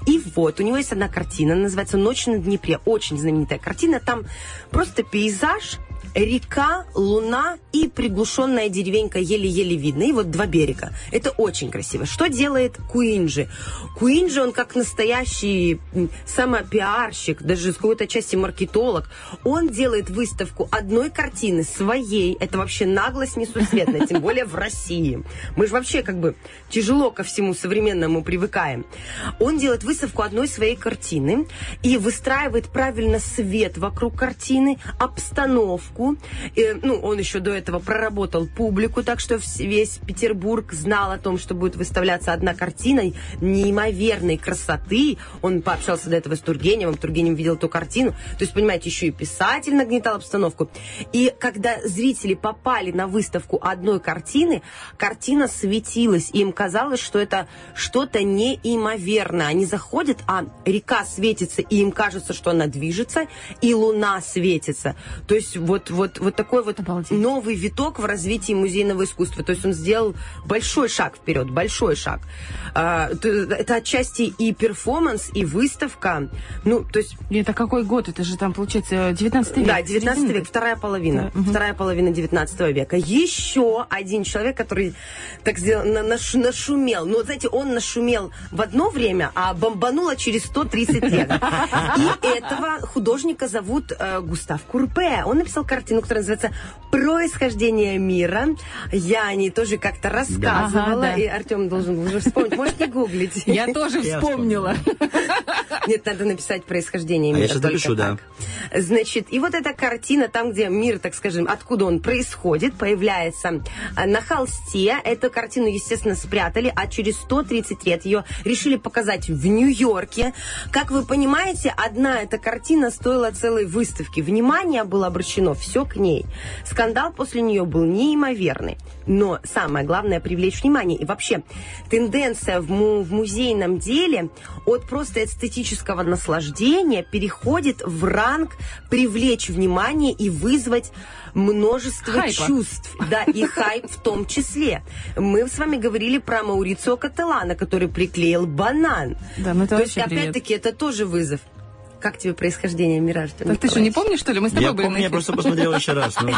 И вот, у него есть одна картина, называется «Ночь на Днепре». Очень знаменитая картина. Там просто пейзаж, река, луна и приглушенная деревенька еле-еле видно. И вот два берега. Это очень красиво. Что делает Куинджи? Куинджи, он как настоящий самопиарщик, даже с какой-то части маркетолог. Он делает выставку одной картины своей. Это вообще наглость несусветная, тем более в России. Мы же вообще как бы тяжело ко всему современному привыкаем. Он делает выставку одной своей картины и выстраивает правильно свет вокруг картины, обстановку. Э, ну, он еще до этого проработал публику, так что весь Петербург знал о том, что будет выставляться одна картина неимоверной красоты. Он пообщался до этого с Тургеневым, Тургенев видел эту картину. То есть, понимаете, еще и писатель нагнетал обстановку. И когда зрители попали на выставку одной картины, картина светилась, и им казалось, что это что-то неимоверное. Они заходят, а река светится, и им кажется, что она движется, и луна светится. То есть вот вот, вот такой вот
Обалдеть.
новый виток в развитии музейного искусства. То есть он сделал большой шаг вперед, большой шаг. А, то- это отчасти и перформанс, и выставка. Ну, то есть
И это какой год? Это же там, получается, 19 век.
да, 19 век, вторая половина. Вторая половина 19 века. Еще один человек, который так сделал, на- наш- нашумел. Ну, вот знаете, он нашумел в одно время, а бомбануло через 130 лет. И этого художника зовут э, Густав Курпе. Он написал картину, которая называется «Происхождение мира». Я о ней тоже как-то рассказывала.
Ага, да.
И Артем должен был уже вспомнить. Может, не гуглить.
Я тоже
Я
вспомнила.
Нет, надо написать происхождение
А я
мира.
щас
только
напишу, да.
Значит, и вот эта картина, там, где мир, так скажем, откуда он происходит, появляется а, на холсте. Эту картину, естественно, спрятали, а через 130 лет ее решили показать в Нью-Йорке. Как вы понимаете, одна эта картина стоила целой выставки. Внимание было обращено все к ней. Скандал после нее был неимоверный. Но самое главное привлечь внимание. И вообще, тенденция в, му- в музейном деле от просто эстетического наслаждения переходит в ранг привлечь внимание и вызвать множество
Хайпа.
чувств. Да, и хайп в том числе. Мы с вами говорили про Маурицио Кателана, который приклеил банан.
Да, ну это
То есть, опять-таки, это тоже вызов. Как тебе происхождение мира, Артем
Так ты что, не помнишь, что ли? Мы с тобой
Я
были
помню,
на
я просто посмотрел еще раз. ну.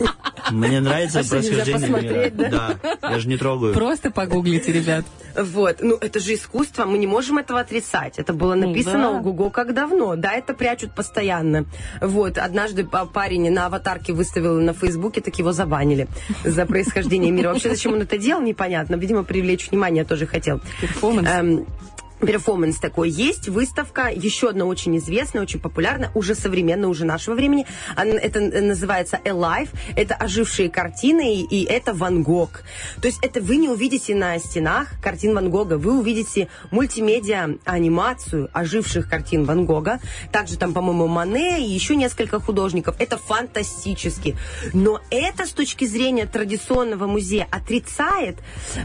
Мне нравится
А
происхождение мира.
посмотреть, да?
Да, я же не трогаю.
Просто погуглите, ребят.
Вот, ну это же искусство, мы не можем этого отрицать. Это было
Ну
написано
да.
ого-го как давно. Да, это прячут постоянно. Вот, однажды па- парень на аватарке выставил на Фейсбуке, так его забанили за происхождение мира. Вообще, зачем он это делал, непонятно. Видимо, привлечь внимание тоже хотел.
Перформанс.
Перформанс такой есть, выставка, еще одна очень известная, очень популярная, уже современная, уже нашего времени. Это называется Alive, это ожившие картины, и, и это Ван Гог. То есть это вы не увидите на стенах картин Ван Гога, вы увидите мультимедиа анимацию оживших картин Ван Гога. Также там, по-моему, Мане и еще несколько художников. Это фантастически. Но это с точки зрения традиционного музея отрицает,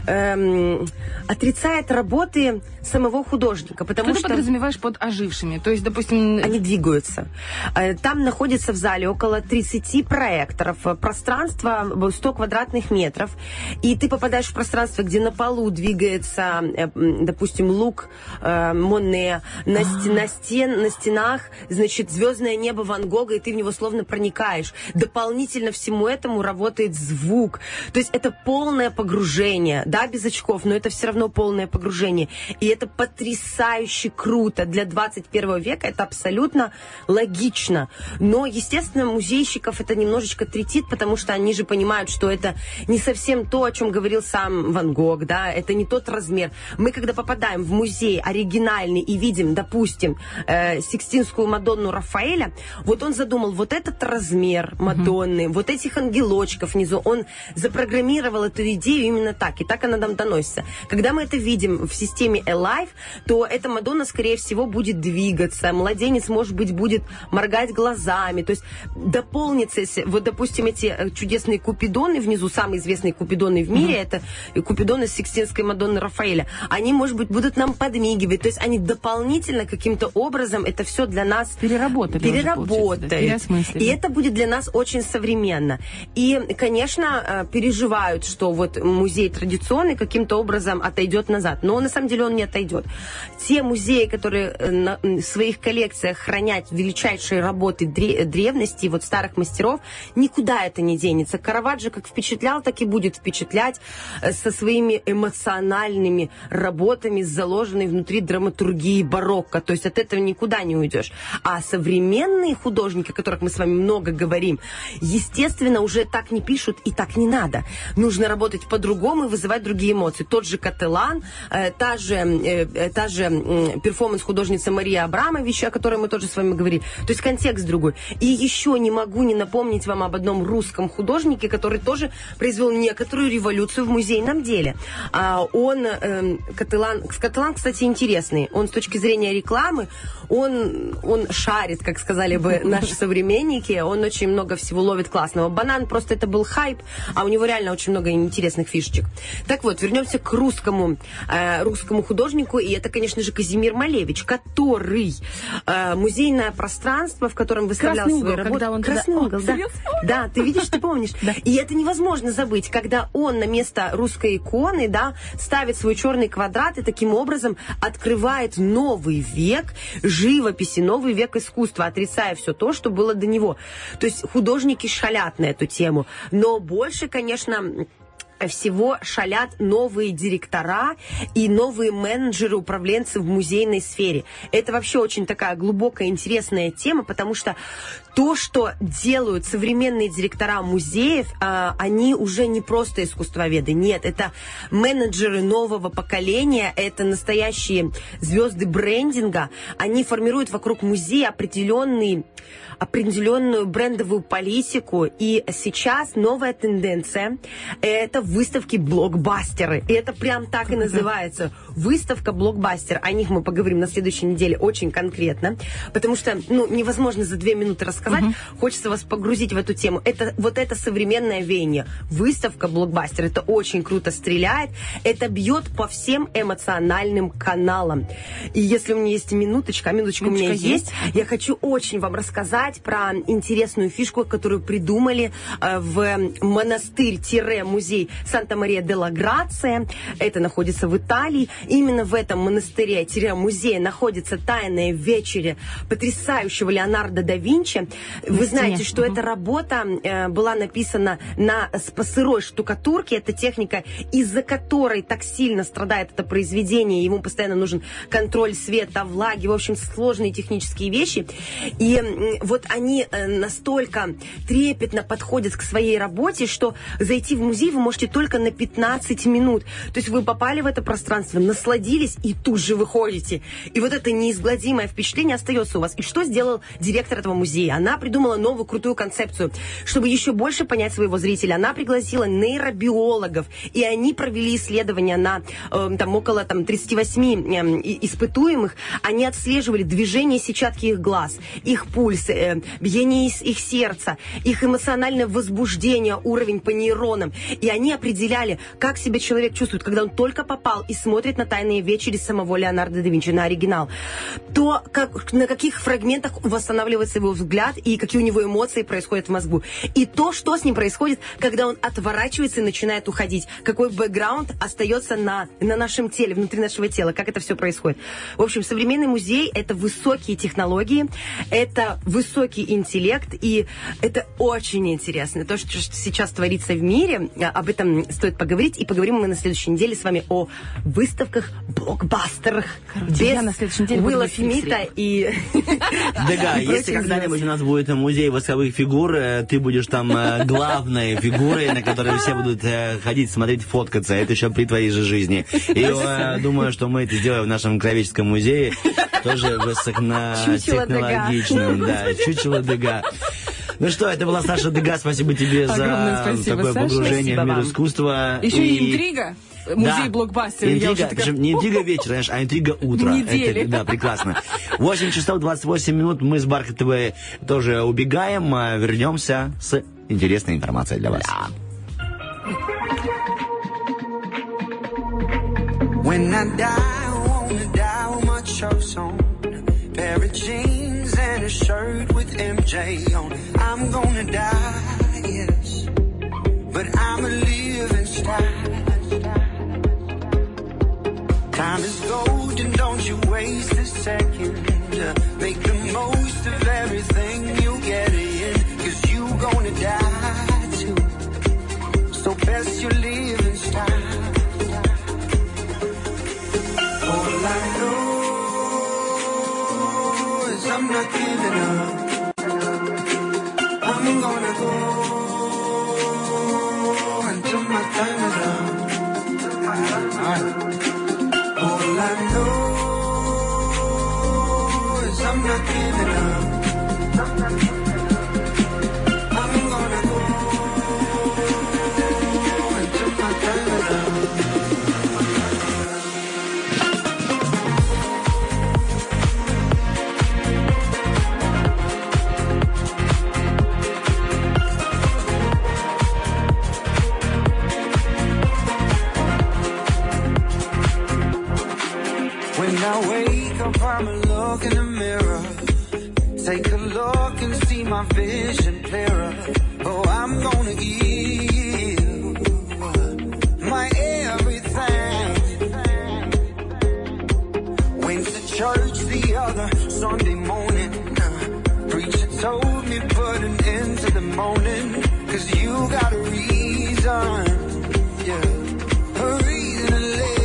эм, отрицает работы самого художника, потому
Что ты
что
подразумеваешь под ожившими? То есть, допустим,
они двигаются. Э, Там находится в зале около 30 проекторов, э, пространство э, 100 квадратных метров, и ты попадаешь в пространство, где на полу двигается, э, допустим, лук Моне, на, сте- на стен, на стенах, значит, звездное небо Ван Гога, и ты в него словно проникаешь. Дополнительно всему этому работает звук. То есть это полное погружение, да, без очков, но это все равно полное погружение. И это потрясающе круто. Для 21 века это абсолютно логично. Но, естественно, музейщиков это немножечко третит, потому что они же понимают, что это не совсем то, о чем говорил сам Ван Гог, да, это не тот размер. Мы, когда попадаем в музей оригинальный и видим, допустим, э, Сикстинскую Мадонну Рафаэля, вот он задумал вот этот размер Мадонны, вот этих ангелочков внизу, он запрограммировал эту идею именно так, и так она нам доносится. Когда мы это видим в системе Alive, то эта Мадонна, скорее всего, будет двигаться, младенец, может быть, будет моргать глазами, то есть дополнится, вот, допустим, эти э, чудесные купидоны внизу, самые известные купидоны в мире, это купидоны Сикстинской Мадонны Рафаэля, они, может быть, будут нам подмигивать, то есть они дополнительно каким-то образом это все для нас
Переработали да, переосмыслили.
И это будет для нас очень современно. И, конечно, э, переживают, что вот музей традиционный каким-то образом отойдет назад. Но на самом деле он не отойдет. Те музеи, которые э, в своих коллекциях хранят величайшие работы дре- древности, вот старых мастеров, никуда это не денется. Караваджо как впечатлял, так и будет впечатлять э, со своими эмоциональными работами, заложенной внутри драматургии барокко. То есть от этого никуда не уйдешь. А современные художники, о которых мы с вами много говорим, естественно, уже так не пишут и так не надо. Нужно работать по-другому и вызывать другие эмоции. Тот же Кателан, э, та же, та же перформанс-художница Мария Абрамович, о которой мы тоже с вами говорили. То есть контекст другой. И еще не могу не напомнить вам об одном русском художнике, который тоже произвел некоторую революцию в музейном деле. А, он, эм, Кателан, Кателан, кстати, интересный. Он с точки зрения рекламы, он, он шарит, как сказали бы наши современники, он очень много всего ловит классного. Банан просто это был хайп, а у него реально очень много интересных фишечек. Так вот, вернемся к русскому, э, русскому художнику, и это, конечно же, Казимир Малевич, который э, музейное пространство, в котором выставлял
Красный
свои
угол,
работы.
когда он туда-
Красный
О,
угол, да. Да, ты видишь, ты помнишь. И это невозможно забыть, когда он на место русской иконы, да, ставит свой черный квадрат и таким образом открывает новый век живописи, новый век искусства, отрицая все то, что было до него. То есть художники шалят на эту тему. Но больше, конечно, всего шалят новые директора и новые менеджеры, управленцы в музейной сфере. Это вообще очень такая глубокая, интересная тема, потому что то, что делают современные директора музеев, а, они уже не просто искусствоведы, нет, это менеджеры нового поколения, это настоящие звезды брендинга, они формируют вокруг музея определенный определенную брендовую политику. И сейчас новая тенденция – это выставки-блокбастеры. И это прям так и называется. Выставка-блокбастер. О них мы поговорим на следующей неделе очень конкретно. Потому что ну, невозможно за две минуты рассказать. Хочется вас погрузить в эту тему. Это вот это современное веяние. Выставка-блокбастер. Это очень круто стреляет. Это бьет по всем эмоциональным каналам. И если у меня есть минуточка, а минуточка, у меня
Минуточка
есть, я хочу очень вам рассказать про интересную фишку, которую придумали э, в монастырь-музей Санта-Мария-де-ла-Грация. Это находится в Италии. Именно в этом монастыре-музее находится тайная вечеря потрясающего Леонардо да Винчи. Вы знаете, что эта работа э, была написана на сырой штукатурке. Это техника, из-за которой так сильно страдает это произведение. Ему постоянно нужен контроль света, влаги, в общем, сложные технические вещи. И м, вот они э, настолько трепетно подходят к своей работе, что зайти в музей вы можете только на 15 минут. То есть вы попали в это пространство, насладились и тут же выходите. И вот это неизгладимое впечатление остается у вас. И что сделал директор этого музея? Она придумала новую крутую концепцию, чтобы еще больше понять своего зрителя. Она пригласила нейробиологов, и они провели исследования на э, там около там 38 эм, и- испытуемых. Они отслеживали движение сетчатки их глаз, их пульс, э, биение их сердца, их эмоциональное возбуждение, уровень по нейронам. И они определяли, как себя человек чувствует, когда он только попал и смотрит на тайные вечери самого Леонардо да Винчи, на оригинал. То, как, на каких фрагментах восстанавливается его взгляд и какие у него эмоции происходят в мозгу. И то, что с ним происходит, когда он отворачивается и начинает уходить. Какой бэкграунд остается на, на нашем теле, внутри нашего тела, как это все происходит. В общем, современный музей – это высокие технологии, это высокий интеллект, и это очень интересно. То, что сейчас творится в мире, а, об этом стоит поговорить, и поговорим мы на следующей неделе с вами о выставках, блокбастерах.
Короче, я на следующей неделе
Уилла Смита и...
Дега, если когда-нибудь у нас будет музей восковых фигур, э, ты будешь там э, главной фигурой, на которой все будут э, ходить, смотреть, фоткаться. Это еще при твоей же жизни. И э, думаю, что мы это сделаем в нашем Кровеческом музее. Тоже
Чучело
высокотехнологичным. Да, чучело Дега. Ну что, это была Саша Дега. Спасибо тебе за
спасибо,
такое
Саша.
погружение
Спасибо
в мир
вам.
искусства.
Еще и интрига. Музей
да.
блокбастера. Я
Интрига,
уже такая,
причем не интрига вечера, знаешь, а интрига утра.
Недели.
Это, да, прекрасно. 8 часов 28 минут. Мы с Бархатовой тоже убегаем. а Вернемся с интересной информацией для вас.
When I die, I wanna die with my on. Shirt with MJ on. I'm gonna die, yes. But I'm a living style. Time is gold and don't you waste a second. Make the most of everything you get in. Cause you gonna die too. So best you live not giving up. I'm gonna go until my time is up. All look in the mirror. Take a look and see my vision clearer. Oh, I'm gonna give you my everything. Went to church the other Sunday morning. Preacher told me put an end to the moaning. Cause you got a reason. Yeah. A reason to live.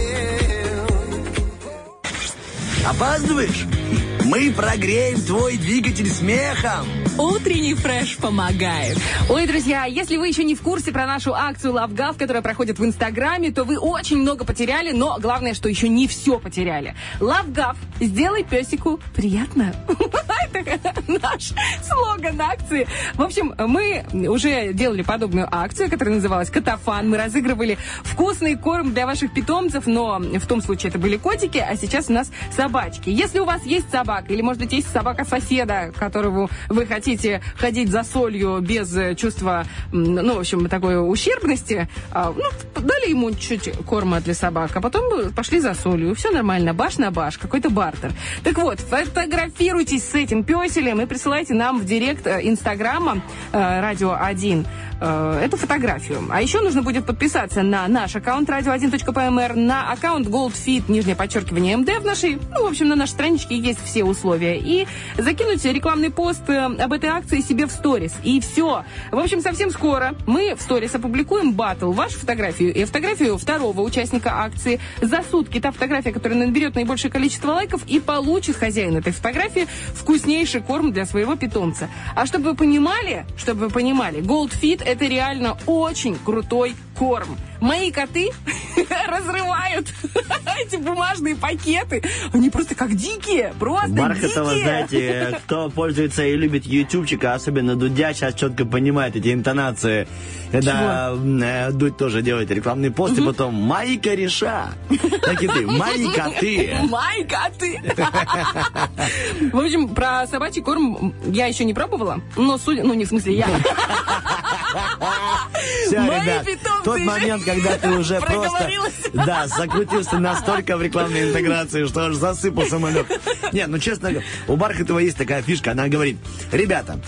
Опаздываешь? Мы прогреем твой двигатель смехом.
Утренний фреш помогает. Ой, друзья, если вы еще не в курсе про нашу акцию LoveGov, которая проходит в Инстаграме, то вы очень много потеряли, но главное, что еще не все потеряли. LoveGov, сделай песику приятно. Это наш слоган акции. В общем, мы уже делали подобную акцию, которая называлась «Катафан». Мы разыгрывали вкусный корм для ваших питомцев, но в том случае это были котики, а сейчас у нас собачки. Если у вас есть собака, или, может быть, есть собака соседа, которого вы хотите ходить за солью без чувства, ну, в общем, такой ущербности, а, ну, дали ему чуть-чуть корма для собак, а потом пошли за солью. Все нормально, баш на баш, какой-то бартер. Так вот, фотографируйтесь с этим песелем и присылайте нам в директ э, Инстаграма э, Радио 1 э, эту фотографию. А еще нужно будет подписаться на наш аккаунт radio1.pmr, на аккаунт GoldFit, нижнее подчеркивание МД в нашей, ну, в общем, на нашей страничке есть все условия. И закинуть рекламный пост об этой акции себе в сторис. И все. В общем, совсем скоро мы в сторис опубликуем батл, вашу фотографию и фотографию второго участника акции. За сутки та фотография, которая наберет наибольшее количество лайков и получит хозяин этой фотографии вкуснейший корм для своего питомца. А чтобы вы понимали, чтобы вы понимали, Gold Fit это реально очень крутой корм. Мои коты разрывают эти бумажные пакеты. Они просто как дикие, просто
Бархатова,
дикие.
знаете, кто пользуется и любит ютубчика, особенно Дудя, сейчас четко понимает эти интонации. Когда э, Дудь тоже делает рекламный пост, и потом «Мои кореша». Так и ты «Мои коты».
Мои коты. В общем, про собачий корм я еще не пробовала, но судя, ну не в смысле я.
Все,
Мои
ребят,
питомцы
тот
уже
момент, когда ты уже просто, да, закрутился настолько в рекламной интеграции, что аж засыпал самолет. Не, ну честно, у Бархатова есть такая фишка, она говорит, ребята,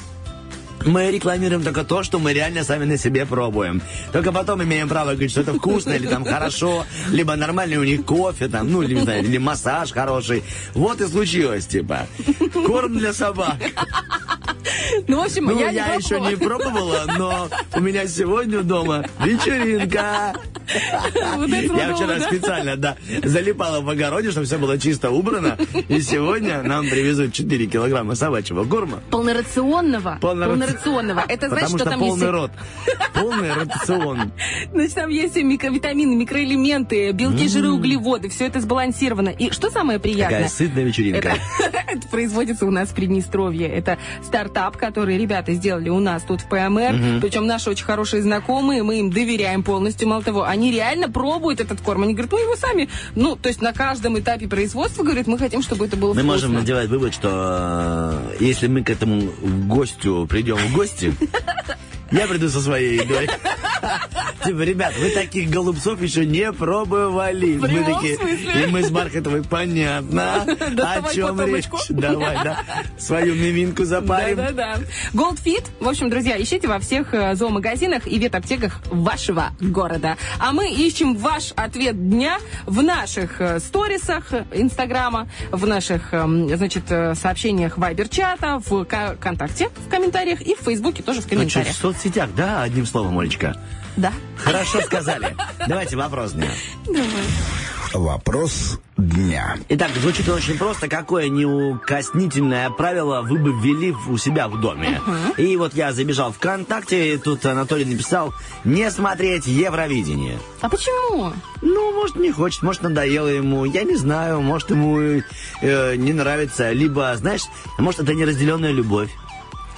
мы рекламируем только то, что мы реально сами на себе пробуем. Только потом имеем право говорить, что это вкусно или там хорошо, либо нормальный у них кофе, там, ну, или, не знаю, или массаж хороший. Вот и случилось, типа. Корм для собак.
Ну, в общем,
Ну,
я,
я,
не
еще не
пробовала.
но у меня сегодня дома вечеринка.
Вот
Я вчера
да?
специально, да, залипала в огороде, чтобы все было чисто убрано. И сегодня нам привезут 4 килограмма собачьего корма.
Полнорационного.
Полнора-
Полнорационного. Это значит, что,
что
там
полный
есть...
рот. Полный рацион.
Значит, там есть микровитамины, микроэлементы, белки, жиры, углеводы. Все это сбалансировано. И что самое приятное?
Такая сытная вечеринка.
Это, производится у нас в Приднестровье. Это стартап, который ребята сделали у нас тут в ПМР. Причем наши очень хорошие знакомые. Мы им доверяем полностью. Мало того, они реально пробуют этот корм. Они говорят, мы его сами... Ну, то есть на каждом этапе производства, говорят, мы хотим, чтобы это было
Мы
вкусно.
можем сделать вывод, что э, если мы к этому гостю придем в гости, я приду со своей едой. Типа, ребят, вы таких голубцов еще не пробовали. Мы такие, и мы с Бархатовой, понятно. О чем речь? Давай, да. Свою мивинку запарим.
Да-да-да. Gold Fit. В общем, друзья, ищите во всех э, зоомагазинах и ветаптеках вашего города. А мы ищем ваш ответ дня в наших э, сторисах Инстаграма, в наших, эм, значит, э, сообщениях Вайбер-чата, в ВКонтакте в комментариях и в Фейсбуке тоже в
что, в
комментариях.
Соцсетях, да, одним словом, Олечка.
Да.
Хорошо сказали. Давайте вопрос дня.
Вопрос дня.
Итак, звучит он очень просто. Какое неукоснительное правило вы бы ввели у себя в доме? И вот я забежал в ВКонтакте, и тут Анатолий написал «Не смотреть Евровидение».
А почему?
Ну, может, не хочет, может, надоело ему, я не знаю, может, ему э, не нравится, либо, знаешь, может, это неразделенная любовь.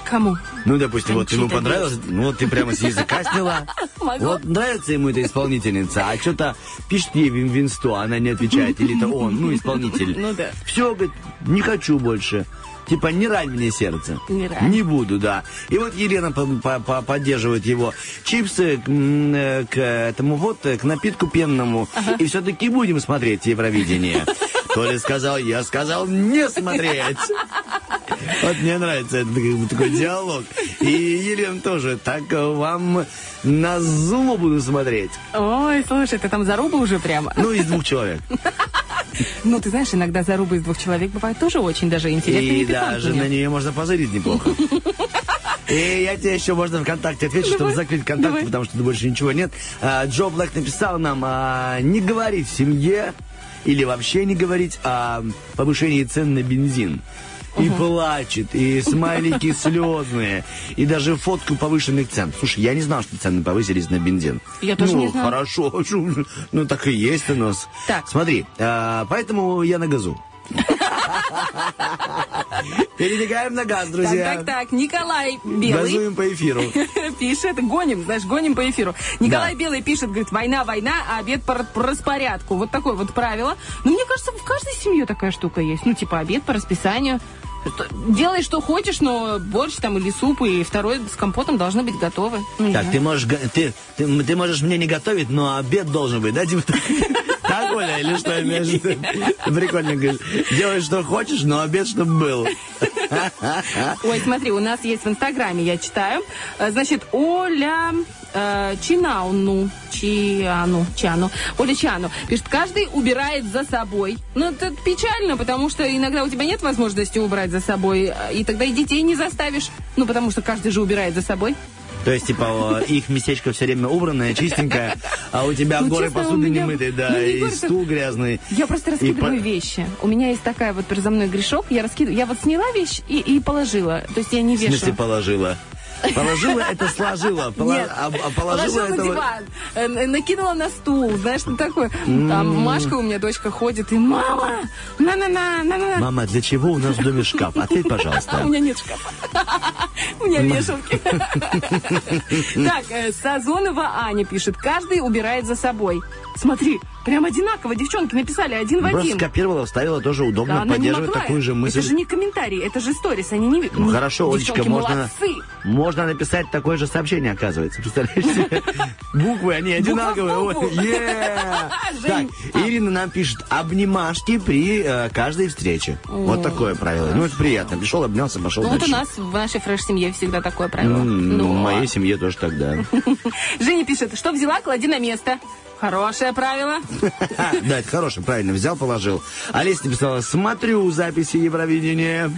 Кому?
Ну, допустим, вот ему понравилось, ну, вот ты прямо с языка сняла. Вот нравится ему эта исполнительница, а что-то пишет ей в в инсту, а она не отвечает, или это он, ну, исполнитель.
Ну да.
Все, говорит, не хочу больше. Типа, не рань мне сердце.
Не рань.
Не буду, да. И вот Елена по- по- по- поддерживает его. Чипсы к, э, к этому вот, э, к напитку пенному. И все-таки будем смотреть Евровидение. Толя сказал, я сказал не смотреть. Вот мне нравится этот такой- диалог. И Елена тоже. Так вам на зуму буду смотреть.
Ой, слушай, ты там заруба уже прямо.
Ну, из двух человек.
Ну, ты знаешь, иногда заруба из двух человек бывает тоже очень даже интересными
И даже на нее можно позырить неплохо. И я тебе еще можно ВКонтакте отвечу, чтобы
Давай,
закрыть контакт,
давай.
потому что больше ничего нет. А, Джо Блэк написал нам а, не говорить в семье или вообще не говорить о повышении цен на бензин. И плачет, и смайлики слезные, и даже фотку повышенных цен. Слушай, я не знал, что цены повысились на бензин.
Я тоже
ну,
не знала.
хорошо. Ну, так и есть у нас.
Так.
Смотри, а, поэтому я на газу. Передвигаем на газ, друзья.
Так, так, так. Николай Белый
Газуем по эфиру.
пишет, гоним, знаешь, гоним по эфиру. Николай
Да.
Белый пишет, говорит, война, война, а обед по, по распорядку. Вот такое вот правило. Но мне кажется, в каждой семье такая штука есть. Ну, типа обед по расписанию. Делай, что хочешь, но борщ там или суп, и второй с компотом должны быть готовы. Ну,
Так, ты можешь, ты, ты, ты можешь мне не готовить, но обед должен быть, да, типа так? Оля, или что имеешь Прикольно говоришь. Делай, что хочешь, но обед, чтобы был.
Ой, смотри, у нас есть в Инстаграме, я читаю. Э, Значит, Оля Чинауну, Чиану, Чану, Оля Чану пишет, каждый убирает за собой. Ну, это печально, потому что иногда у тебя нет возможности убрать за собой, э, и тогда и детей не заставишь. Ну, потому что каждый же убирает за собой.
То есть, типа, о, их местечко все время убранное, чистенькое, а у тебя
Ну,
горы
честно,
посуды
меня-
немытые, да,
ну, не
и
горы,
стул грязный.
Я просто
И
раскидываю
по-
вещи. У меня есть такая вот передо мной грешок, я раскидываю. Я вот сняла вещь и, и положила. То есть я не
В смысле
вешаю.
положила? Положила, это сложила.
Нет,
а, а положила,
на
это... вот-
диван, э, н- накинула на стул, знаешь, что такое. Там Машка у меня, дочка, ходит, и мама, на-на-на, на-на-на.
Мама, для чего у нас в доме шкаф? Ответь,
А у
пожалуйста.
меня нет шкафа. У меня вешалки. Так, э, Сазонова Аня пишет, каждый убирает за собой. Смотри, прям одинаково девчонки написали один в
Просто
один.
скопировала, вставила, тоже
Да,
удобно
она не
поддерживать такую же мысль.
Это же не комментарий, это же сторис, они не...
Ну хорошо, Олечка, можно,
молодцы.
можно написать такое же сообщение, оказывается. Представляешь себе? Буквы, они одинаковые.
в букву.
Ой, е! Так,
Жень.
Ирина нам пишет, обнимашки при э, каждой встрече. Вот такое правило. Ну, это приятно. Пришел, обнялся, пошел
Ну вот
дальше.
у нас в нашей фреш-семье всегда такое правило. Ну,
В моей семье тоже так, да.
Женя пишет, что взяла, клади на место. Хорошее правило.
Да, это хорошее, правильно, взял, положил. Олеся написала, смотрю записи Евровидения.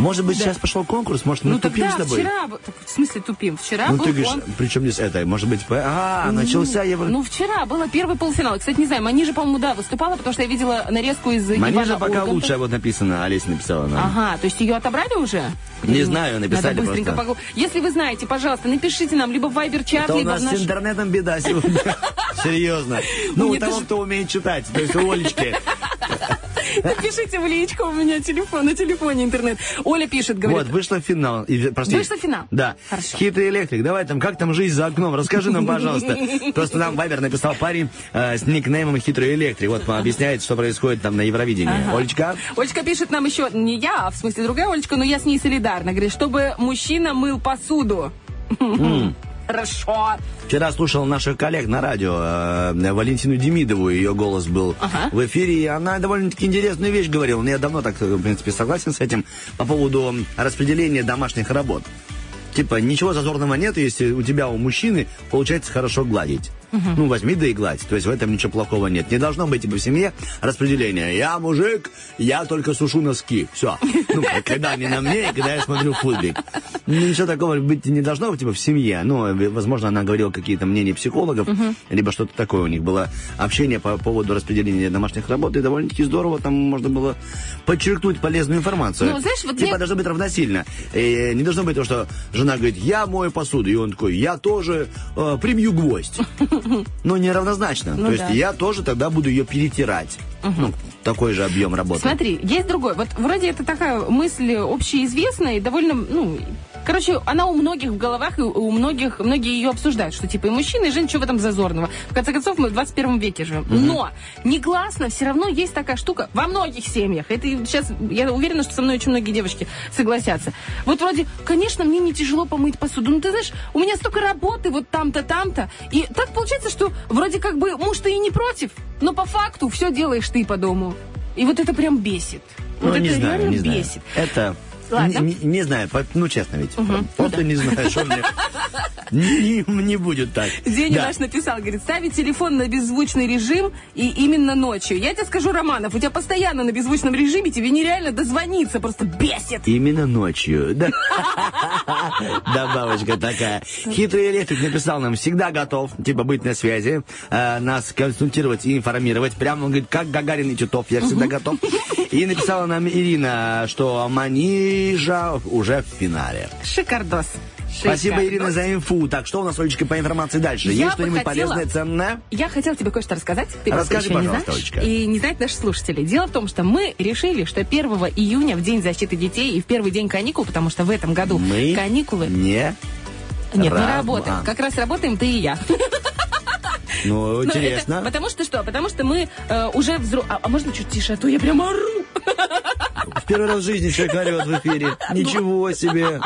Может быть, сейчас пошел конкурс, может, мы
Ну
тупим
тогда
с тобой?
вчера... так, В смысле тупим? Вчера
Ну,
был
ты говоришь,
он-
при чем здесь это? Может быть, по- а, начался Евро...
Ну, вчера было первый полуфинал. Кстати, не знаю, Манижа, по-моему, да, выступала, потому что я видела нарезку из
Манежа
Ивана
пока
Урганта.
лучше, вот написано, Олеся написала нам.
Ага, то есть ее отобрали уже?
Не знаю, написали
Надо быстренько
просто.
погу- Если вы знаете, пожалуйста, напишите нам либо в
Это у
либо
нас
в наш...
с интернетом беда сегодня. Серьезно. Ну, у
Мне
того, кто умеет читать, то есть у Олечки.
Напишите в личку, у меня телефон, на телефоне интернет. Оля пишет, говорит...
Вот, вышла в финал. И, прости.
Вышла финал?
Да.
Хорошо.
Хитрый электрик. Давай там, как там жизнь за окном? Расскажи нам, пожалуйста. Просто нам Вайбер написал парень э, с никнеймом Хитрый электрик. Вот объясняет, что происходит там на Евровидении.
Ага.
Олечка?
Олечка пишет нам еще, не я, а в смысле другая Олечка, но я с ней солидарна. Говорит, чтобы мужчина мыл посуду. Хорошо.
Вчера слушал наших коллег на радио, э, Валентину Демидову, ее голос был
Ага.
в эфире, и она довольно-таки интересную вещь говорила. Но я давно так, в принципе, согласен с этим по поводу распределения домашних работ. Типа, ничего зазорного нет, если у тебя, у мужчины, получается хорошо гладить. Ну, возьми да и гладь. То есть в этом ничего плохого нет. Не должно быть типа, в семье распределения. Я мужик, я только сушу носки. Все. Ну, когда они на мне, и когда я смотрю футбик. Ничего такого быть не должно типа в семье. Ну, возможно, она говорила какие-то мнения психологов, либо что-то такое у них было. Общение по поводу распределения домашних работ, и довольно-таки здорово там можно было подчеркнуть полезную информацию.
Ну, знаешь, вот
типа
я-
должно быть равносильно. И не должно быть то, что жена говорит, я мою посуду, и он такой, я тоже э, примью гвоздь. Ну, неравнозначно.
Ну
то есть
да.
я тоже тогда буду ее перетирать. Ну, такой же объем работы.
Смотри, есть другой. Вот вроде это такая мысль общеизвестная и довольно, ну, Короче, она у многих в головах, и у многих, многие ее обсуждают, что типа и мужчины, и женщины, в этом зазорного? В конце концов, мы в 21 веке живем. Но негласно все равно есть такая штука во многих семьях. Это сейчас, я уверена, что со мной очень многие девочки согласятся. Вот вроде, конечно, мне не тяжело помыть посуду. Ну, ты знаешь, у меня столько работы вот там-то, там-то. И так получается, что вроде как бы муж-то и не против, но по факту все делаешь ты по дому. И вот это прям бесит.
Ну,
вот
не
это
знаю,
реально
не знаю.
бесит.
Это...
Ладно.
Не, не- знаю, ну честно ведь.
Мгм,
Просто
ну да.
не знаю, что мне... Не, не будет так.
Деня
Да.
наш написал, говорит, ставить телефон на беззвучный режим и именно ночью. Я тебе скажу, Романов, у тебя постоянно на беззвучном режиме, тебе нереально дозвониться, просто бесит.
Именно ночью. Да. Добавочка такая. Хитрый электрик написал нам, всегда готов, типа, быть на связи, э, нас консультировать и информировать. Прямо он говорит, как Гагарин и Титов, я всегда готов. И написала нам Ирина, что Манижа уже в финале.
Шикардос.
Спасибо,
Шикардос.
Ирина, за инфу. Так, что у нас, Олечка, по информации дальше?
Я
Есть что-нибудь
хотела-
полезное, ценное?
Я хотела тебе кое-что рассказать. Ты
Расскажи,
еще не
пожалуйста,
знаешь.
Олечка.
И не знают наши слушатели. Дело в том, что мы решили, что 1 июня, в День защиты детей и в первый день каникул, потому что в этом году
Мы
каникулы...
не...
Нет, не
раб-
работаем.
а.
Как раз работаем ты и я.
Ну,
Но
интересно.
это потому что что? Потому что мы э, уже взро... А, а можно чуть тише, а то я прям ору.
Первый раз в жизни человек орет в эфире. Ничего себе.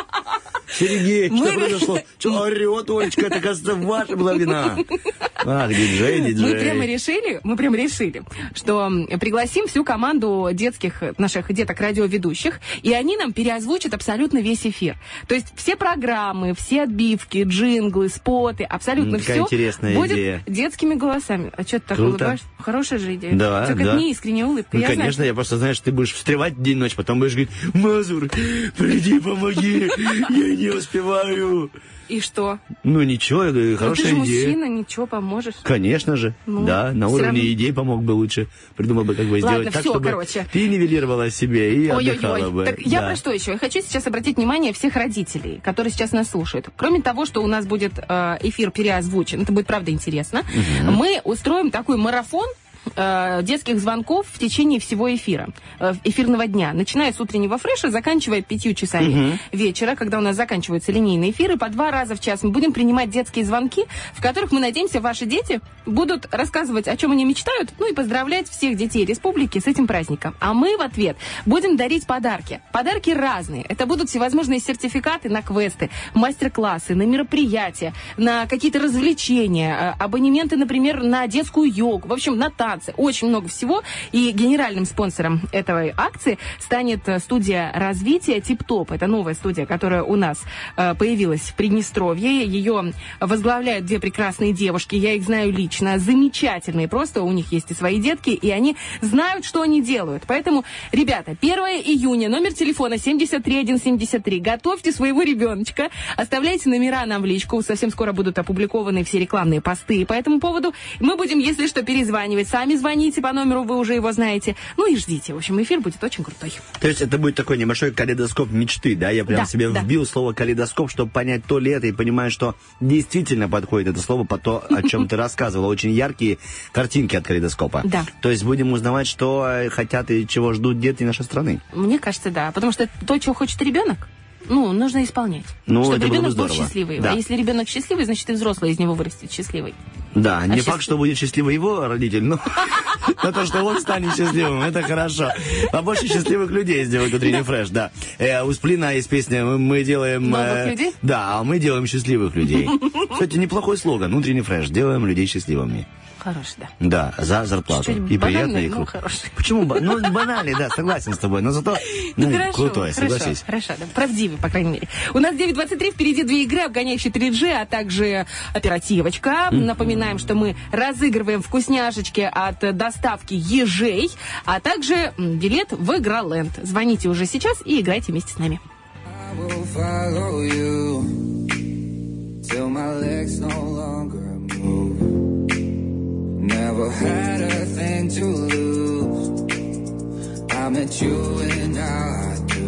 Сергей,
Мы
что произошло? Что орет, Олечка? Это, кажется, ваша была вина. Ах, диджей, диджей.
Мы прямо решили, мы прямо решили, что пригласим всю команду детских, наших деток-радиоведущих, и они нам переозвучат абсолютно весь эфир. То есть все программы, все отбивки, джинглы, споты, абсолютно
такая
все
интересная
будет
идея.
детскими голосами. А что ты так
Круто.
улыбаешься? Хорошая же идея.
Да,
Только
да.
не искренняя улыбка.
Ну,
я знаю,
конечно, я просто, знаешь, ты будешь встревать день-ночь, потом будешь говорить, Мазур, приди, помоги, я не успеваю.
И что?
Ну, ничего, я говорю,
Ну, ты
хорошая
же
идея.
мужчина, ничего, поможешь.
Конечно же,
Ну,
да, на уровне
равно.
идей помог бы лучше. Придумал бы, как бы
Ладно,
сделать так,
всё,
чтобы
короче.
ты нивелировала себе и отдыхала
Ой-ой-ой.
бы.
Так я
Да.
про что еще? Я хочу сейчас обратить внимание всех родителей, которые сейчас нас слушают. Кроме того, что у нас будет э, эфир переозвучен, это будет правда интересно, мы устроим такой марафон э, детских звонков в течение всего эфира, э, эфирного дня, начиная с утреннего фреша, заканчивая пятью часами вечера, когда у нас заканчиваются линейные эфиры, по два раза в час мы будем принимать детские звонки, в которых мы надеемся, ваши дети будут рассказывать, о чем они мечтают, ну и поздравлять всех детей республики с этим праздником. А мы в ответ будем дарить подарки. Подарки разные. Это будут всевозможные сертификаты на квесты, мастер-классы, на мероприятия, на какие-то развлечения, э, абонементы, например, на детскую йогу, в общем, на танцы. Очень много всего. И генеральным спонсором этой акции станет э, студия развития Тип-Топ. Это новая студия, которая у нас э, появилась в Приднестровье. Ее возглавляют две прекрасные девушки. Я их знаю лично. Замечательные. Просто у них есть и свои детки, и они знают, что они делают. Поэтому, ребята, 1 июня, номер телефона 73173. Готовьте своего ребеночка. Оставляйте номера нам в личку. Совсем скоро будут опубликованы все рекламные посты по этому поводу. Мы будем, если что, перезванивать. Сами звоните по номеру, вы уже его знаете. Ну и ждите. В общем, эфир будет очень крутой.
То есть это будет такой небольшой калейдоскоп мечты, да? Я прям
Да,
себе
да.
вбил слово калейдоскоп, чтобы понять то ли это, и понимаю, что действительно подходит это слово по то, о чем ты рассказывала. Очень яркие картинки от калейдоскопа.
Да.
То есть будем узнавать, что хотят и чего ждут дети нашей страны.
Мне кажется, да. Потому что то, чего хочет ребенок, ну, нужно исполнять.
Ну,
Чтобы ребенок был
здорово.
счастливый.
Да.
А если ребенок счастливый, значит и взрослый из него вырастет счастливый.
Да, не
счаст-
факт, что будет счастливый его родитель, но но то, что он станет счастливым, это хорошо. Побольше счастливых людей сделать утренний фреш, да. Э, у Сплина есть песня «Мы- «Мы делаем...»
Новых
э,
людей?
Да, а мы делаем счастливых людей. Кстати, неплохой слоган. Утренний фреш. Делаем людей счастливыми.
Хороший, да.
Да, за зарплату.
Чуть-чуть
И приятно,
банальный,
и круто.
хороший.
Почему? Ну, банальный, да, согласен с тобой. Но зато ну,
хорошо,
крутой,
хорошо,
согласись.
Хорошо, да, правдивый, по крайней мере. У нас 9.23, впереди две игры, обгоняющие 3G, а также оперативочка. Напоминаем, что мы разыгрываем вкусняшечки от доставки ежей, а также билет в Игроленд. Звоните уже сейчас и играйте вместе с нами.
I will follow you till my legs no longer. Never had a thing to lose. I met you and I do.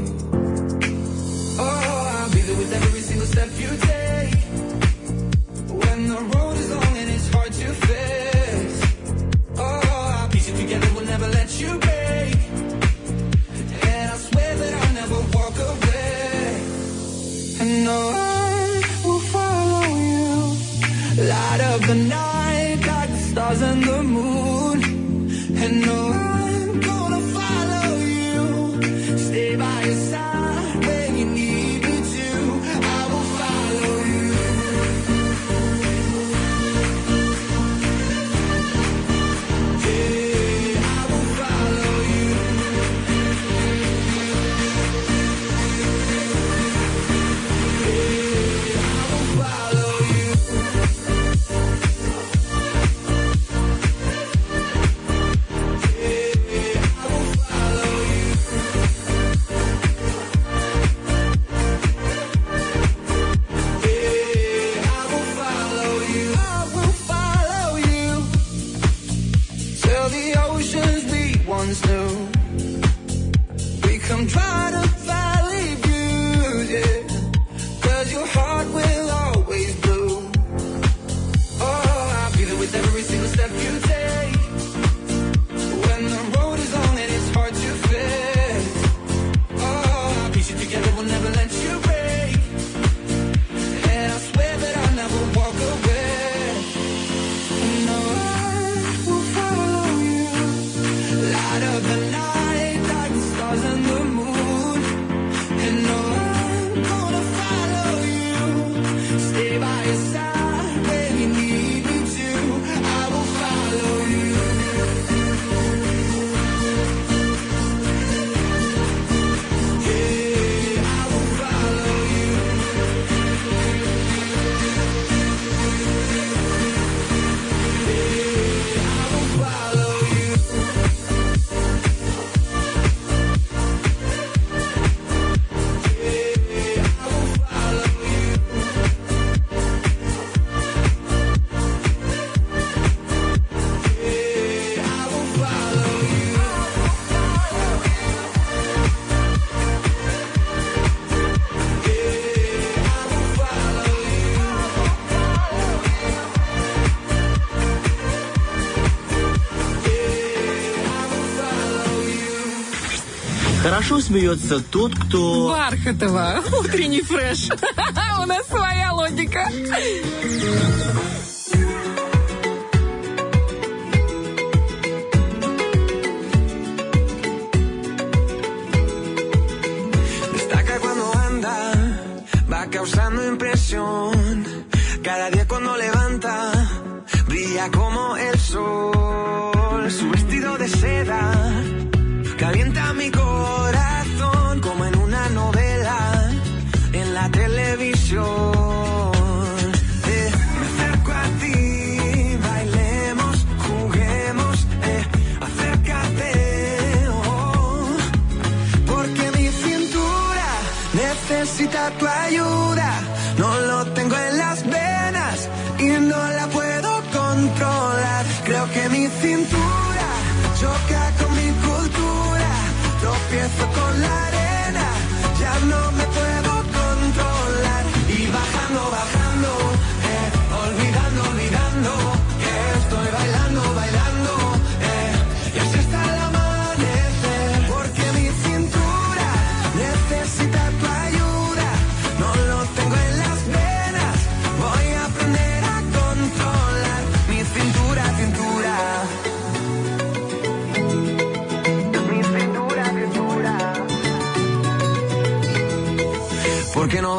Oh, I'll be there with every single step you take. When the road is long and it's hard to face. Oh, I'll piece it together, we'll never let you break. And I swear that I'll never walk away. And on will follow you. Light up the night stars and the moon. And no
смеется тот, кто...
Бархатова. Утренний фреш. У нас своя логика.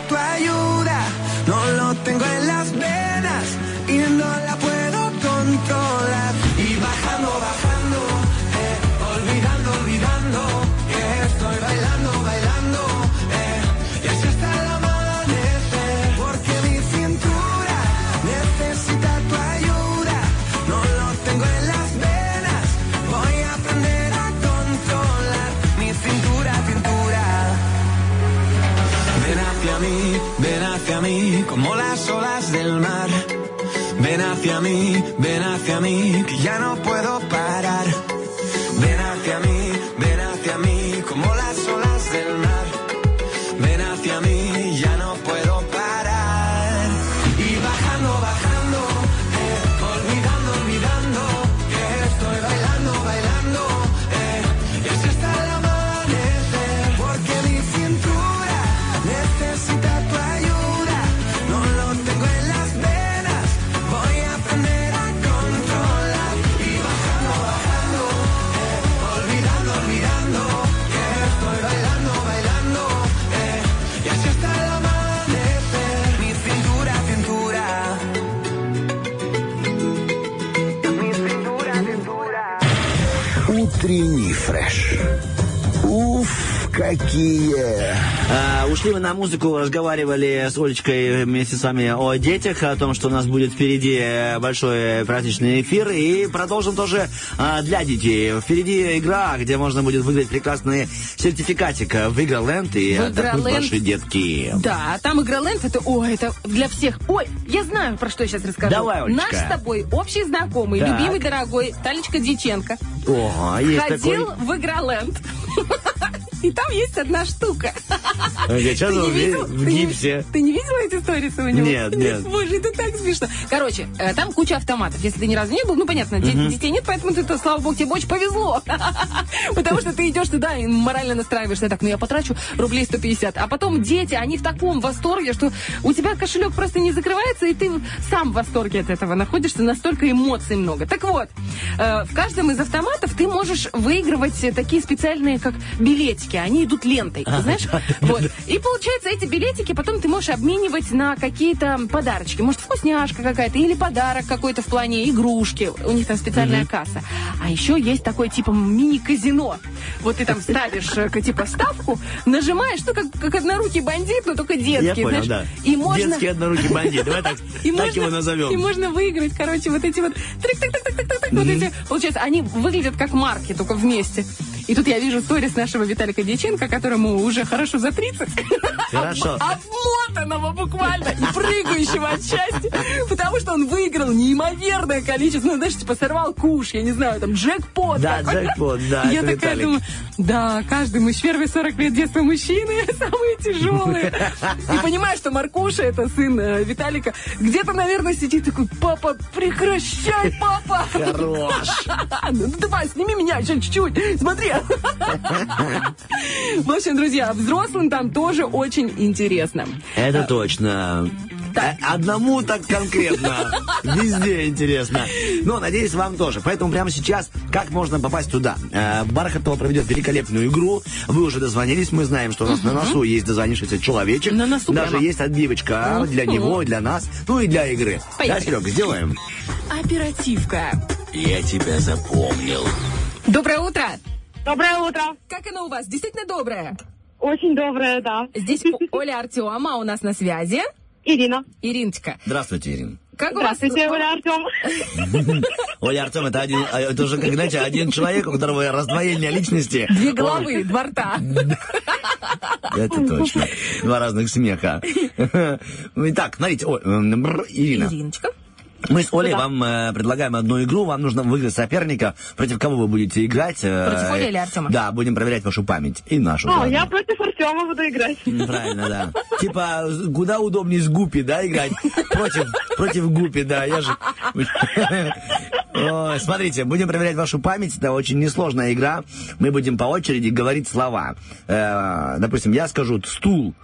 tu ayuda, no lo tengo en la hacia mí, ven hacia mí, como
las olas del mar. Ven hacia mí, ven hacia mí, que ya no puedo parar.
Уф, какие!
А, ушли мы на музыку, разговаривали с Олечкой вместе с вами о детях, о том, что у нас будет впереди большой праздничный эфир. И продолжим тоже а, для детей. Впереди игра, где можно будет выиграть прекрасный сертификатик в Игроленд и
В
отдохнуть
Игроленд.
ваши детки.
Да, там Игроленд, это, ой, это для всех. Ой, я знаю, про что я сейчас расскажу.
Давай, Олечка.
Наш с тобой общий знакомый,
Так.
любимый, дорогой Талечка Диченко
О, есть
ходил
такой.
в Игроленд. И там есть одна штука.
Я сейчас
Ты не
в, гипсе.
Ты не видела эти сторисы у него?
Нет, нет.
Боже, это так смешно. Короче, э, там куча автоматов. Если ты ни разу не был, ну, понятно, де- детей нет, поэтому ты, слава богу, тебе очень повезло. Потому что ты идешь туда и морально настраиваешься. Так, ну я потрачу рублей 150. А потом дети, они в таком восторге, что у тебя кошелек просто не закрывается, и ты сам в восторге от этого находишься. Настолько эмоций много. Так вот, э, в каждом из автоматов ты можешь выигрывать такие специальные, как билетики. Они идут лентой, ты знаешь? Вот. И получается, эти билетики потом ты можешь обменивать на какие-то подарочки. Может, вкусняшка какая-то или подарок какой-то в плане игрушки. У них там специальная касса. А еще есть такой типа мини-казино. Вот ты там ставишь э, типа ставку, нажимаешь, ну как, как однорукий бандит, но только детский.
Я понял,
знаешь.
да.
И можно...
Детский однорукий бандит. Давай так,
И
так
можно,
его назовем.
И можно выиграть, короче, вот эти вот трик так так вот эти, получается, они выглядят как марки, только вместе. И тут я вижу сторис нашего Виталика Дьяченко, которому уже хорошо за 30.
Хорошо.
Об- Обмотанного буквально и прыгающего от счастья. Потому что он выиграл неимоверное количество, ну, знаешь, типа сорвал куш, я не знаю, там, джекпот.
Да,
какой-то.
джекпот, да,
Я такая
Виталик.
думаю, да, каждый мужч... первые 40 лет детства мужчины самые тяжелые. И понимаю, что Маркуша, это сын э, Виталика, где-то, наверное, сидит такой, папа, прекращай, папа.
Хорош.
Ну давай, сними меня еще чуть-чуть. Смотри. В общем, друзья, взрослым там тоже очень интересно.
Это точно.
Так.
Э, Одному так конкретно. Везде интересно. Но, надеюсь, вам тоже. Поэтому прямо сейчас, как можно попасть туда? Э, Бархатова проведет великолепную игру. Вы уже дозвонились. Мы знаем, что у нас на носу есть дозвонившийся человечек.
На носу
Даже
прямо.
есть отбивочка для него, для нас, ну и для игры.
Поехали.
Да, Серега, сделаем.
Оперативка.
Я тебя запомнил.
Доброе утро.
Доброе утро.
Как оно у вас? Действительно доброе?
Очень доброе, да.
Здесь Оля Артема у нас на связи.
Ирина.
Ириночка,
Здравствуйте, Ирина.
как у вас?
Здравствуйте, Оля Артем.
Оля Артем, это один, а, это уже, как знаете, один человек, у которого раздвоение личности.
Две головы, два рта.
Это точно. Два разных смеха. Итак, смотрите, О, Ирина.
Ириночка.
Мы с Олей вам э, предлагаем одну игру. Вам нужно выиграть соперника, против кого вы будете играть. э,
Против Оли или Артема?
Да, будем проверять вашу память и нашу.
О,
заодно.
я против Артема буду играть.
Правильно, да. Типа, куда удобнее с Гупи, да, играть? Против, против Гупи, да. Я же... Ой, смотрите, будем проверять вашу память. Это очень несложная игра. Мы будем по очереди говорить слова. Э, допустим, я скажу «стул».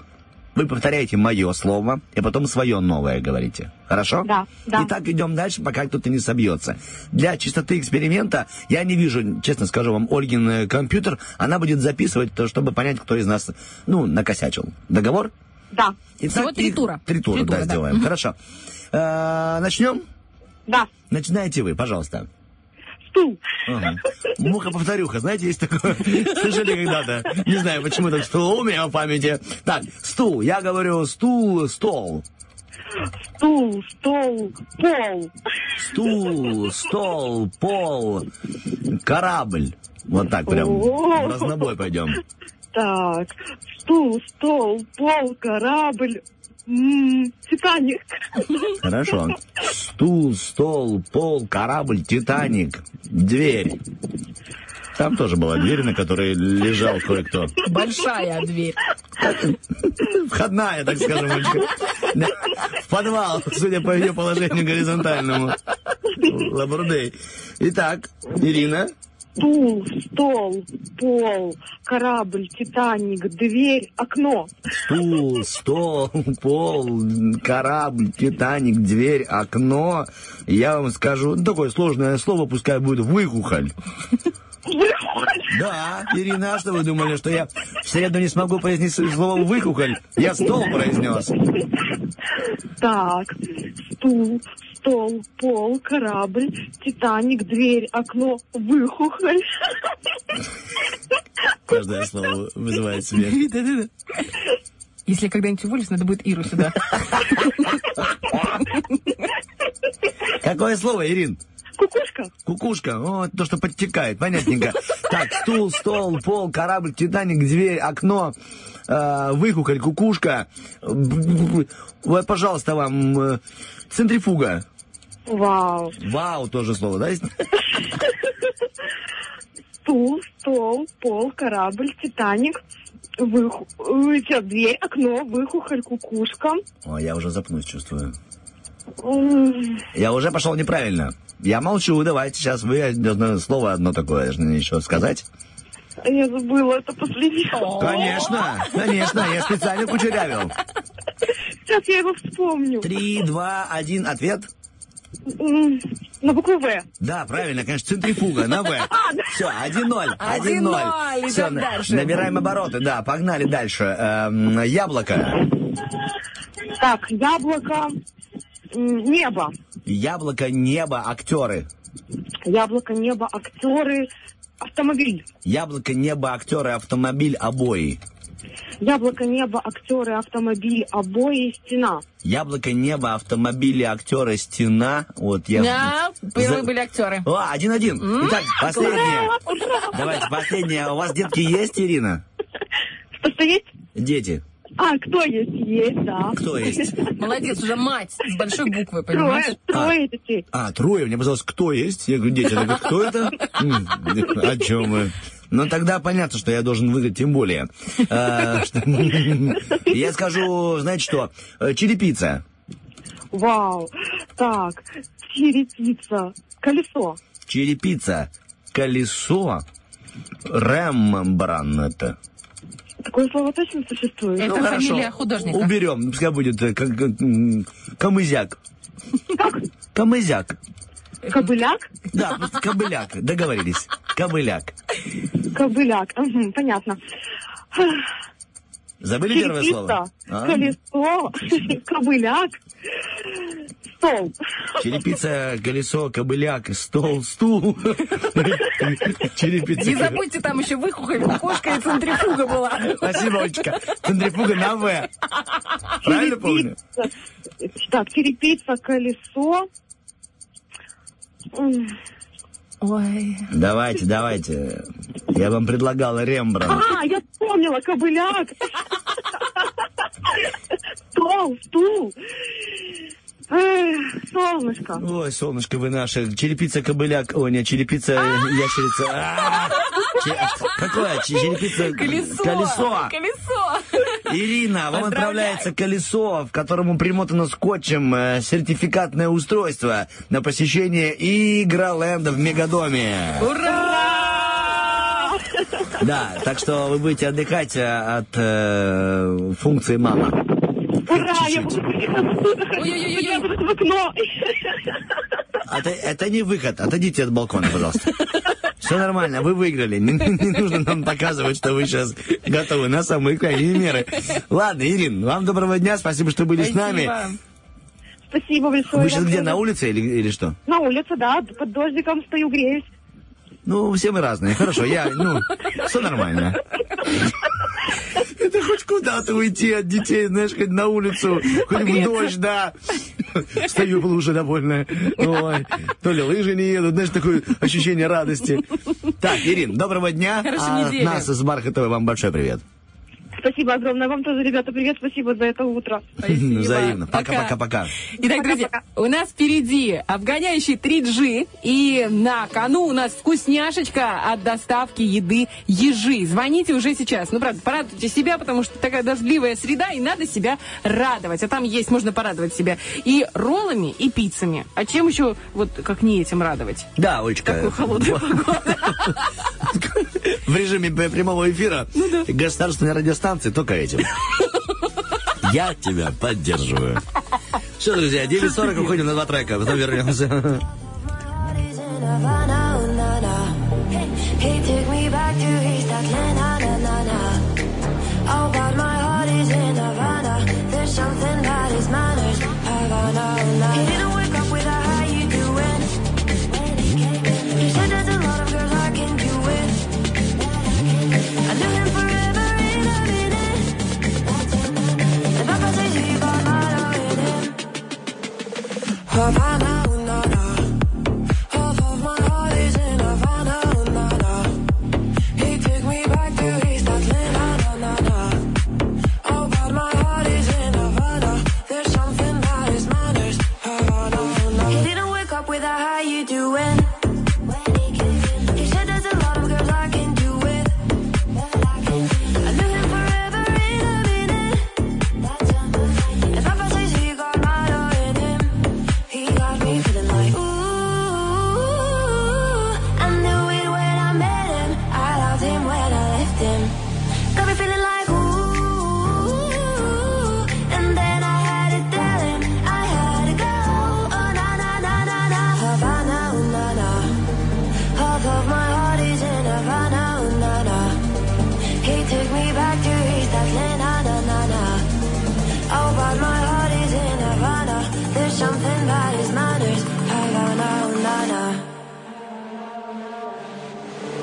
Вы повторяете мое слово, и потом свое новое говорите. Хорошо?
Да, да.
И так идем дальше, пока кто-то не собьется. Для чистоты эксперимента я не вижу, честно скажу вам, Ольгин э, компьютер. Она будет записывать, то, чтобы понять, кто из нас, ну, накосячил. Договор?
Да,
Итак,
Всего три тура.
Три тура,
Три тура,
да,
да.
сделаем. Хорошо. Э, Начнем?
да.
Начинаете вы, пожалуйста.
Стул.
Ага. Муха-повторюха, знаете, есть такое? Слышали когда-то? Не знаю, почему так стул у меня в памяти. Так, стул. Я говорю стул, стол.
Стул, стол, пол.
Стул, стол, пол, корабль. Вот так прям в разнобой пойдем.
Так, стул, стол, пол, корабль, Титаник.
Хорошо. Стул, стол, пол, корабль, Титаник, дверь. Там тоже была дверь, на которой лежал кое-кто.
Большая дверь.
Входная, так скажем. В подвал, судя по ее положению горизонтальному. Лабурдей. Итак, Ирина.
Стул, стол, пол, корабль, Титаник, дверь, окно.
Стул, стол, пол, корабль, Титаник, дверь, окно. Я вам скажу, ну, такое сложное слово, пускай будет выхухоль. Да, Ирина, а что вы думали, что я в среду не смогу произнести слово выхухоль? Я стол произнес.
Так, стул, стол, пол, корабль, Титаник, дверь, окно, выхухоль.
Каждое слово вызывает смех.
Если я когда-нибудь уволюсь, надо будет Иру сюда.
Какое слово, Ирин?
Кукушка.
Кукушка, о, то, что подтекает, понятненько. Так, стул, стол, пол, корабль, Титаник, дверь, окно, э, кукушка. Вот, пожалуйста, вам э, центрифуга.
Вау.
Вау, тоже слово, да?
Стул, стол, пол, корабль, Титаник, выху... э, дверь, окно, выхухоль, кукушка.
О, я уже запнусь, чувствую. Я уже пошел неправильно. Я молчу, давайте сейчас вы должны слово одно такое должны еще сказать.
Я забыла это последнее.
Конечно, конечно, я специально кучерявил.
Сейчас я его вспомню.
Три, два, один, ответ.
На букву В.
Да, правильно, конечно, центрифуга на В. Все, 1-0, 1-0.
1-0,
Все,
дальше.
набираем обороты, да, погнали дальше. Эм, яблоко.
Так, яблоко, небо.
Яблоко, небо, актеры.
Яблоко, небо, актеры, автомобиль.
Яблоко, небо, актеры, автомобиль, обои.
Яблоко, небо, актеры, автомобиль, обои, стена.
Яблоко, небо, автомобили, актеры, стена. Вот я...
Да, первые
За-
были актеры.
О, один-один. Итак, последнее. Давайте, последнее. У вас детки есть, Ирина?
Что-что есть?
Дети.
А, кто есть? Есть, да.
Кто есть?
Молодец, уже мать с большой буквы, понимаешь?
Трое, трое детей.
А, трое. Мне показалось, кто есть? Я говорю, дети. Она говорит, кто это? О чем вы? Ну, тогда понятно, что я должен выиграть, тем более. А, Я скажу, знаете что? Э, Черепица.
Вау. Так, черепица, колесо.
Черепица. Колесо. Рембрандт.
Такое слово точно существует?
Это
Ну, хорошо.
фамилия художника.
Уберем. Пускай будет э, как, как, м, камызяк. Камызяк.
Кобыляк?
Да, кобыляк. Договорились. Кобыляк.
Кобыляк. Мгм, понятно.
Забыли первое
Черепица,
слово? А?
колесо, кобыляк, стол.
Черепица, колесо, кобыляк, стол, стул. Черепица.
Не забудьте, там еще выхухоль, кукушка и центрифуга была.
Спасибо, Олечка. Центрифуга на В. Правильно помню?
Так, черепица, колесо.
Ой.
Давайте, давайте. Я вам предлагал Рембрандт.
А, я вспомнила, кобыляк. Стол, стул. Эх, солнышко.
Ой, солнышко вы наше. Черепица, кобыляк. Ой, нет, черепица, ящерица. А! Че- Какое? Че- Черепица,
Колесо.
колесо.
Колесо.
Ирина, вам отправляется колесо, в которому примотано скотчем э, сертификатное устройство на посещение Игроленда в Мегадоме.
Ура!
Да, так что вы будете отдыхать э, от э, функции мама.
Ура, я буду я буду в окно.
Это, это не выход. Отойдите от балкона, пожалуйста. Все нормально, вы выиграли. Не, не нужно нам показывать, что вы сейчас готовы на самые крайние меры. Ладно, Ирин, вам доброго дня, спасибо, что были с нами.
Спасибо.
Спасибо большое.
Вы сейчас где, на улице или, или что?
На улице, да, под дождиком стою, греюсь.
Ну, все мы разные. Хорошо, я, ну, все нормально. Это хоть куда-то уйти от детей, знаешь, хоть на улицу, хоть в дождь, да. Стою в луже довольная. Ой, то ли лыжи не едут, знаешь, такое ощущение радости. Так, Ирин, доброго дня.
Хорошей
А
недели.
Нас из Бархатовой вам большой привет.
Спасибо огромное. Вам тоже, ребята, привет. Спасибо за это утро.
Взаимно.
Пока.
Пока-пока-пока.
Итак, друзья, у нас впереди обгоняющий 3G, и на кону у нас вкусняшечка от доставки еды ежи. Звоните уже сейчас. Ну, правда, порадуйте себя, потому что такая дождливая среда, и надо себя радовать. А там есть, можно порадовать себя и роллами, и пиццами. А чем еще, вот, как не этим радовать?
Да, Олечка.
Такую холодную погоду.
В режиме прямого эфира государственной радиостанции только этим. Я тебя поддерживаю. Все, друзья, 9.40 уходим на два трека, потом вернемся.
Took me back to his Havana,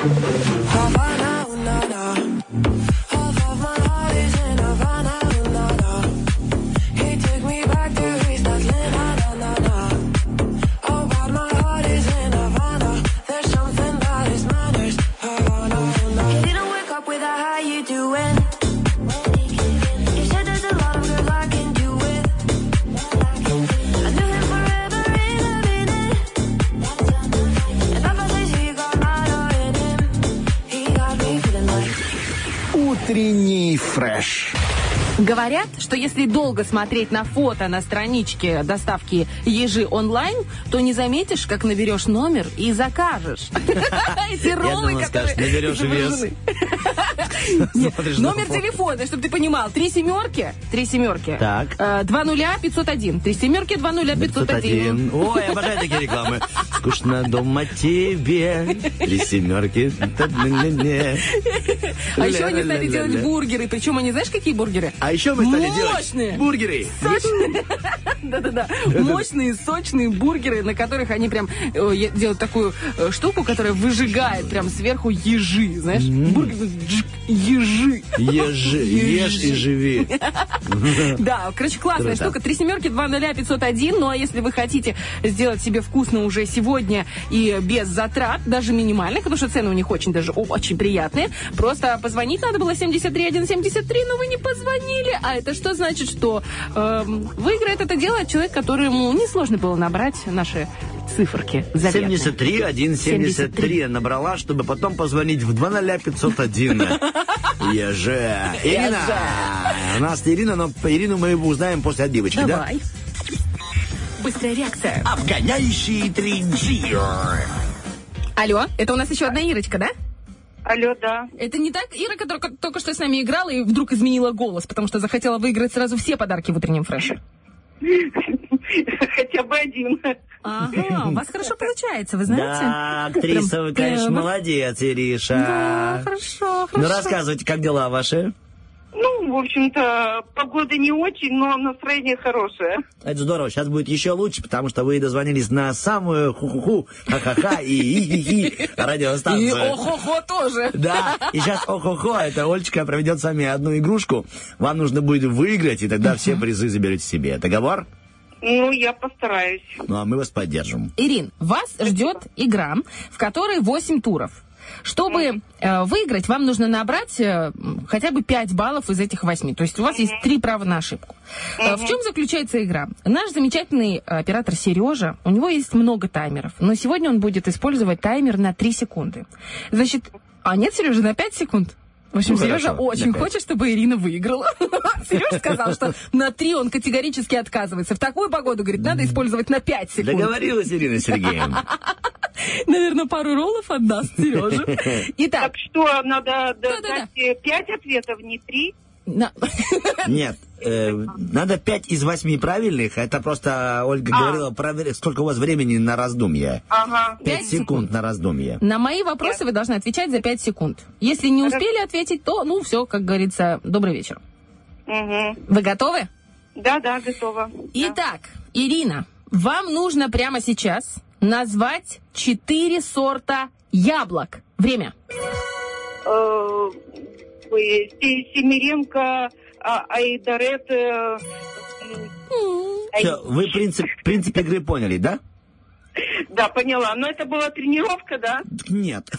Havana,
что если долго смотреть на фото на страничке доставки ежи онлайн, то не заметишь, как наберешь номер и закажешь. Эти роллы, которые
наберешь вес.
Номер телефона, чтобы ты понимал. Три семерки. Три семерки.
Так.
Э, Два нуля 501. Три семерки, два нуля 501.
501. Ой, обожаю такие рекламы. Скучно дома тебе. Три семерки.
А еще они стали делать бургеры. Причем они, знаешь, какие бургеры?
А еще мы стали делать
Мощные.
бургеры.
Сочные. Да-да-да. Мощные, сочные бургеры, на которых они прям э, делают такую э, штуку, которая выжигает прям сверху ежи. Знаешь, бургер ежи.
Ежи, ешь и живи.
Да, короче, классная штука. Три семерки, два нуля, 501. Ну, а если вы хотите сделать себе вкусно уже сегодня и без затрат, даже минимальных, потому что цены у них очень даже очень приятные, просто позвонить надо было 73 173, но вы не позвонили. А это что значит, что эм, выиграет это дело человек, которому несложно было набрать наши циферки заветные.
73 173 набрала, чтобы потом позвонить в 20501. Еже. Ирина. У нас Ирина, но Ирину мы узнаем после отбивочки, да?
Давай. Быстрая реакция.
Обгоняющий 3G.
Алло, это у нас еще одна Ирочка, да?
Алло, да.
Это не так Ира, которая ко- только что с нами играла и вдруг изменила голос, потому что захотела выиграть сразу все подарки в утреннем фреше.
Хотя бы один.
Ага, у вас хорошо получается, вы знаете?
Да, актриса, вы, конечно,
э,
молодец, Ириша.
Да, хорошо,
Ну,
хорошо.
рассказывайте, как дела ваши?
Ну, в общем-то, погода не очень, но настроение хорошее.
Это здорово. Сейчас будет еще лучше, потому что вы дозвонились на самую ху-ху-ху, ха-ха-ха и и-и-и
И
радиостанцию.
охо-хо тоже.
Да, и сейчас охо-хо, это Олечка проведет с вами одну игрушку. Вам нужно будет выиграть, и тогда все призы заберете себе. Договор?
Ну, я постараюсь.
Ну, а мы вас поддержим.
Ирин, вас ждет игра, в которой 8 туров. Чтобы э, выиграть, вам нужно набрать э, хотя бы 5 баллов из этих 8. То есть у вас есть три права на ошибку. Э, В чем заключается игра? Наш замечательный оператор Сережа, у него есть много таймеров, но сегодня он будет использовать таймер на 3 секунды. Значит, а нет, Сережа, на 5 секунд? В общем,
Ну,
Сережа
хорошо,
очень
пять.
хочет, чтобы Ирина выиграла. Сережа сказал, что на 3 он категорически отказывается. В такую погоду, говорит, надо использовать на 5 секунд.
Договорилась, Ирина Сергеевна.
Наверное, пару роллов отдаст Сережа. Итак,
Так что, надо дать э, пять ответов, не три?
Нет, э, надо пять из восьми правильных. Это просто Ольга
А.
говорила, проверь, сколько у вас времени на раздумье.
Ага.
Пять
Пять
секунд на раздумье.
на мои вопросы вы должны отвечать за 5 секунд. Если не успели ответить, то, ну, все, как говорится, добрый вечер.
Угу.
Вы готовы?
Да, да, готова.
Итак, Ирина, вам нужно прямо сейчас назвать 4 сорта яблок. Время.
Э, Семеренко, а- Айдарет... э,
Все, вы принцип, принцип игры поняли, да?
Да, поняла. Но это была тренировка, да?
Нет.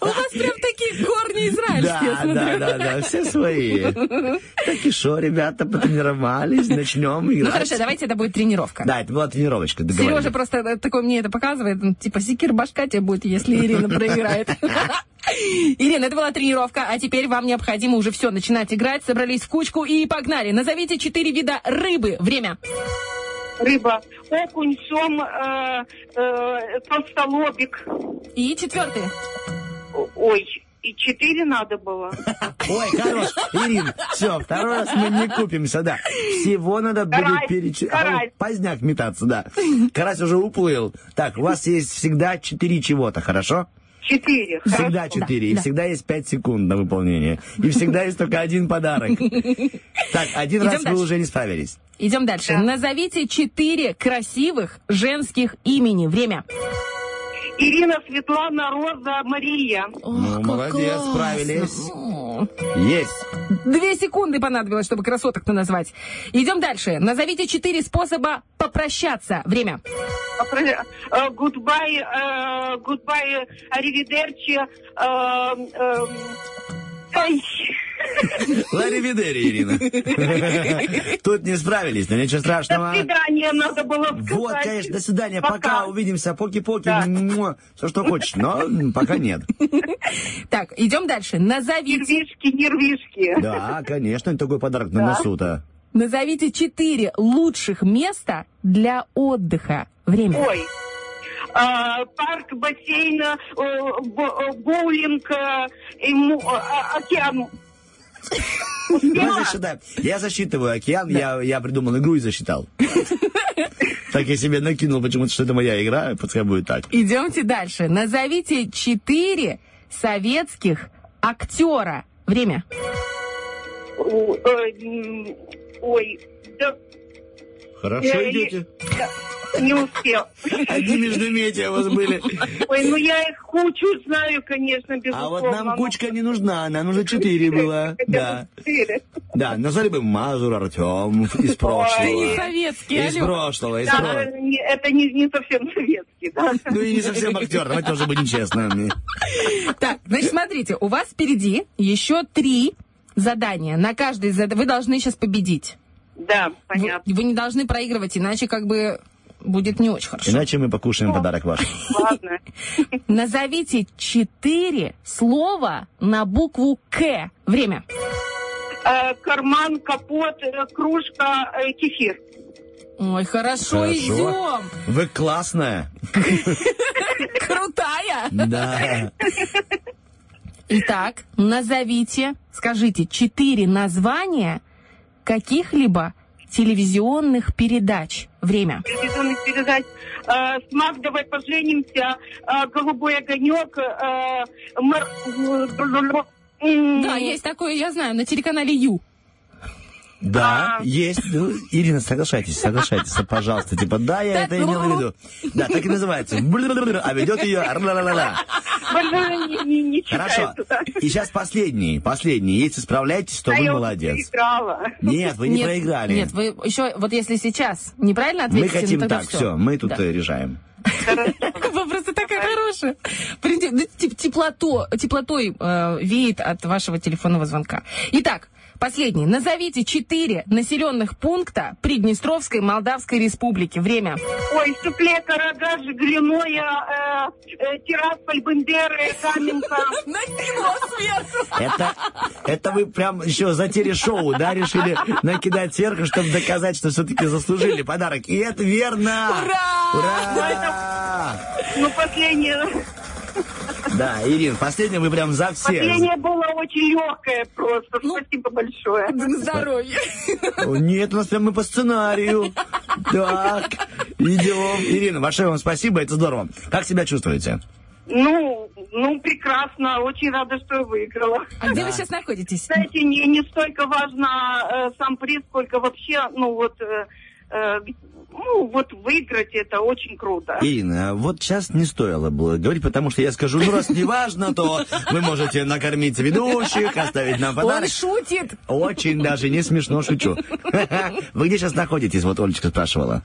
У вас прям такие корни израильские,
Да,
смотрю.
да, да, да, все свои. Так и что, ребята, потренировались, начнем играть.
Ну хорошо, давайте это будет тренировка.
Да, это была тренировочка,
Сережа просто э, такой мне это показывает, ну, типа секир башка тебе будет, если Ирина проиграет. Ирина, это была тренировка, а теперь вам необходимо уже все, начинать играть. Собрались в кучку и погнали. Назовите четыре вида рыбы. Время.
Рыба. Окунь, сом, э, э, толстолобик.
И четвертый.
Ой, и четыре надо было.
Ой, хорош. Ирин, все, второй раз мы не купимся, да. Всего надо будет перечислить.
карась.
поздняк метаться, да. Карась уже уплыл. Так, у вас есть всегда четыре чего-то, хорошо?
Четыре.
Всегда
Хорошо.
четыре. И
да.
всегда есть пять секунд на выполнение. И всегда есть только один подарок. Так, один раз вы уже не справились.
Идем дальше. Назовите четыре красивых женских имени. Время.
Ирина, Светлана, Роза, Мария.
Ну, молодец, справились. Есть.
Две секунды понадобилось, чтобы красоток-то назвать. Идем дальше. Назовите четыре способа попрощаться. Время.
Goodbye, goodbye, arrivederci.
Ларри Видери, Ирина. Тут не справились, но ничего
до
страшного.
свидания надо было сказать.
Вот, конечно, до свидания, пока, увидимся, поки-поки,
Да.
все, что хочешь, но пока нет.
Так, идем дальше. Назовите,
Нервишки, нервишки.
Да, конечно, такой подарок на носу-то.
назовите четыре лучших места для отдыха. Время.
Ой. А, парк, бассейн, э, э, боулинг, э, а- океан.
Мы засчитаем. Я засчитываю океан, я, я придумал игру и засчитал. Так я себе накинул почему-то, что это моя игра, пускай будет так.
Идемте дальше. Назовите четыре советских актера. Время.
Э, Ой, да,
Хорошо
Я-
идете?
Не успел.
Одни междометия у вас были.
Ой, ну я их кучу знаю, конечно,
А
безусловно.
вот нам кучка не нужна, нам нужно четыре было. Да.
четыре.
Да, назвали бы Мазур Артем из прошлого.
Ты не советский,
Из прошлого, из
Да,
прошлого.
это не, совсем советский, да.
Ну и не совсем актер, давайте тоже будем честными.
Так, значит, смотрите, у вас впереди еще три задания. На каждое зад- вы должны сейчас победить.
Да,
Вы,
понятно.
вы не должны проигрывать, иначе как бы будет не очень хорошо.
Иначе мы покушаем подарок ваш.
Ладно.
Назовите четыре слова на букву К. Время.
Э, Карман, капот, э, кружка, э, кефир.
Ой, хорошо,
Хорошо.
идем.
Вы классная.
Крутая.
Да.
Итак, назовите, скажите, четыре названия каких-либо телевизионных передач. Время.
телевизионных передач. Э, Смак, давай поженимся. Э, Голубой огонек. э, мэр- М,
Да, есть такое, я знаю, на телеканале Ю.
Да,
А.
есть. Ну, Ирина, соглашайтесь, соглашайтесь, пожалуйста. Типа, да, я это имел в виду. Да, так и называется. А ведет ее Хорошо. И сейчас последний, последний. Если справляетесь, то вы молодец. Нет, вы не проиграли.
Нет, вы еще, вот если сейчас неправильно
Мы
ответите,
хотим
ну, тогда
так,
все.
мы тут
Да.
решаем.
Вы просто такая хорошая. Ну, теплотой веет от вашего телефонного звонка. Итак, последний. Назовите четыре населенных пункта Приднестровской Молдавской Республики. Время.
Ой, Супле, Карагаш, Гляное, э, э, Тирасполь, Бендеры, Каменка.
Это, это вы прям еще за телешоу, да, решили накидать сверху, чтобы доказать, что все-таки заслужили подарок. И это верно!
Ура!
Ура!
Ну, последнее,
Да, Ирин, последнее вы прям за всех.
последнее было очень легкое просто.
Ну,
Спасибо большое.
На здоровье.
О, Нет, у нас прям мы по сценарию. Так, идем. Ирина, большое вам спасибо, это здорово. Как себя чувствуете?
Ну, ну, прекрасно. Очень рада, что я выиграла.
А где вы сейчас находитесь?
Знаете, не, не столько важно э, сам приз, сколько вообще, ну, вот... э, э, ну, вот выиграть это очень круто.
Ирина, вот сейчас не стоило было говорить, потому что я скажу, ну раз не важно, то вы можете накормить ведущих, оставить нам
Он
подарок.
шутит.
Очень даже не смешно шучу. Вы где сейчас находитесь? Вот Олечка спрашивала.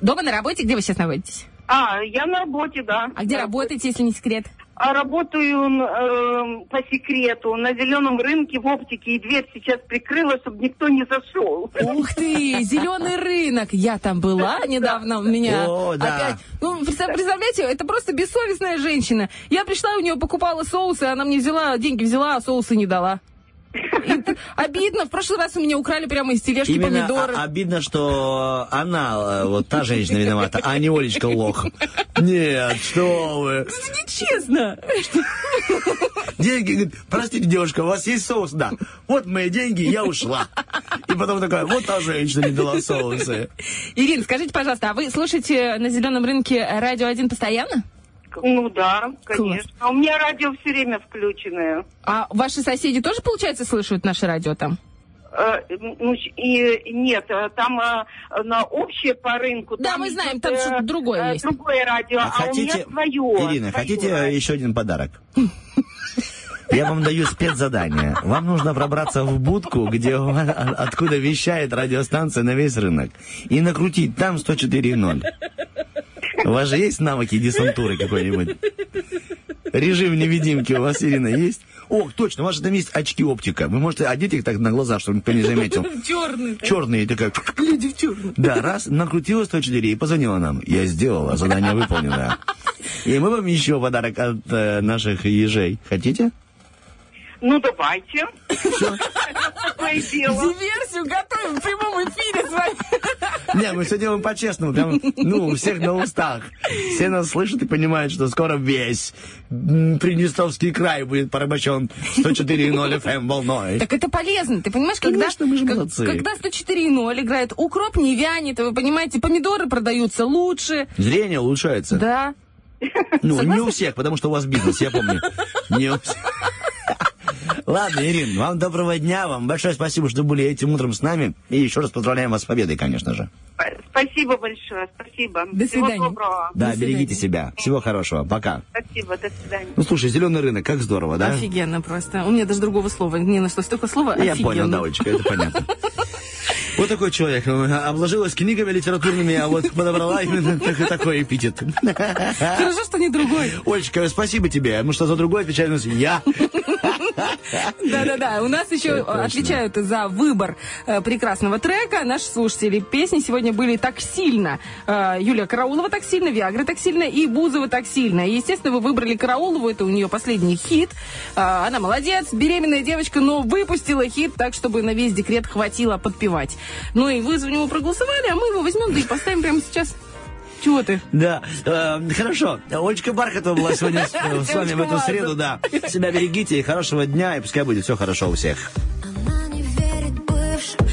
Дома на работе? Где вы сейчас находитесь?
А, я на работе, да.
А где работаете, если не секрет?
А работаю э, по секрету на зеленом рынке в оптике, и дверь сейчас прикрыла, чтобы никто не зашел.
Ух ты, зеленый рынок. Я там была недавно, у меня
О, да.
опять. Ну, представ- представляете, это просто бессовестная женщина. Я пришла, у нее покупала соусы, она мне взяла, деньги взяла, а соусы не дала. Обидно, в прошлый раз у меня украли прямо из тележки
Именно
помидоры.
а- обидно, что она, э, вот та женщина виновата, а не Олечка лох. Нет, что вы.
Нечестно.
Деньги, говорит, простите, девушка, у вас есть соус? Да. Вот мои деньги, я ушла. И потом такая, вот та женщина не дала соусы.
Ирина, скажите, пожалуйста, а вы слушаете на зеленом рынке радио 1 постоянно?
Ну да, конечно. А у меня радио все время включенное.
А ваши соседи тоже, получается, слышат наше радио там?
Э, ну, и нет, э, там э, на общее по рынку.
Да, мы знаем, там что-то другое есть.
Другое радио, а, у меня свое.
Ирина,
свое
хотите еще один подарок? Я вам даю спецзадание. Вам нужно пробраться в будку, где вас- откуда вещает радиостанция на весь рынок, и накрутить там 104.0. У вас же есть навыки десантуры какой-нибудь? Режим невидимки у вас, Ирина, есть? О, точно, у вас же там есть очки оптика. Вы можете одеть их так на глаза, чтобы никто не заметил.
Черный.
Черные, такая...
Люди в черном.
Да, раз, накрутила 104 и позвонила нам. Я сделала, задание выполнено. И мы вам еще подарок от э, наших ежей. Хотите?
Ну, давайте. Такое дело.
Диверсию готовим в прямом эфире с вами.
Не, мы все делаем по-честному. Прям, ну, у всех на устах. Все нас слышат и понимают, что скоро весь Приднестровский край будет порабощен 104.0 FM волной.
Так это полезно. Ты понимаешь, когда,
Конечно, мы же
как-
молодцы.
когда 104.0 играет, укроп не вянет, вы понимаете, помидоры продаются лучше.
Зрение улучшается.
Да.
Ну, не у всех, потому что у вас бизнес, я помню. Не у всех. Ладно, Ирин, вам доброго дня, вам большое спасибо, что были этим утром с нами. И еще раз поздравляем вас с победой, конечно же.
Спасибо большое, спасибо.
До
Всего
свидания.
доброго.
Да,
До
берегите
свидания.
себя. Всего хорошего. Пока.
Спасибо, до свидания.
Ну, слушай, зеленый рынок, как здорово, да?
Офигенно просто. У меня даже другого слова не нашлось. Только слово
Я
офигенно.
понял, да, Олечка, это понятно. Вот такой человек. Обложилась книгами литературными, а вот подобрала именно так- такой эпитет.
Хорошо, что не другой.
Олечка, спасибо тебе. Ну что, за другой отвечаю нас я.
Да-да-да, у нас еще отвечают за выбор э, прекрасного трека. Наши слушатели песни сегодня были так сильно. Э, Юлия Караулова так сильно, Виагра так сильно и Бузова так сильно. И, естественно, вы выбрали Караулову, это у нее последний хит. Э, она молодец, беременная девочка, но выпустила хит так, чтобы на весь декрет хватило подпевать. Ну и вы за него проголосовали, а мы его возьмем, да и поставим прямо сейчас. Чего ты?
Да, э, хорошо. Олечка Бархатова была сегодня с, э, вами в эту среду, да. Себя берегите и хорошего дня, и пускай будет все хорошо у всех.
Она не верит бывшим,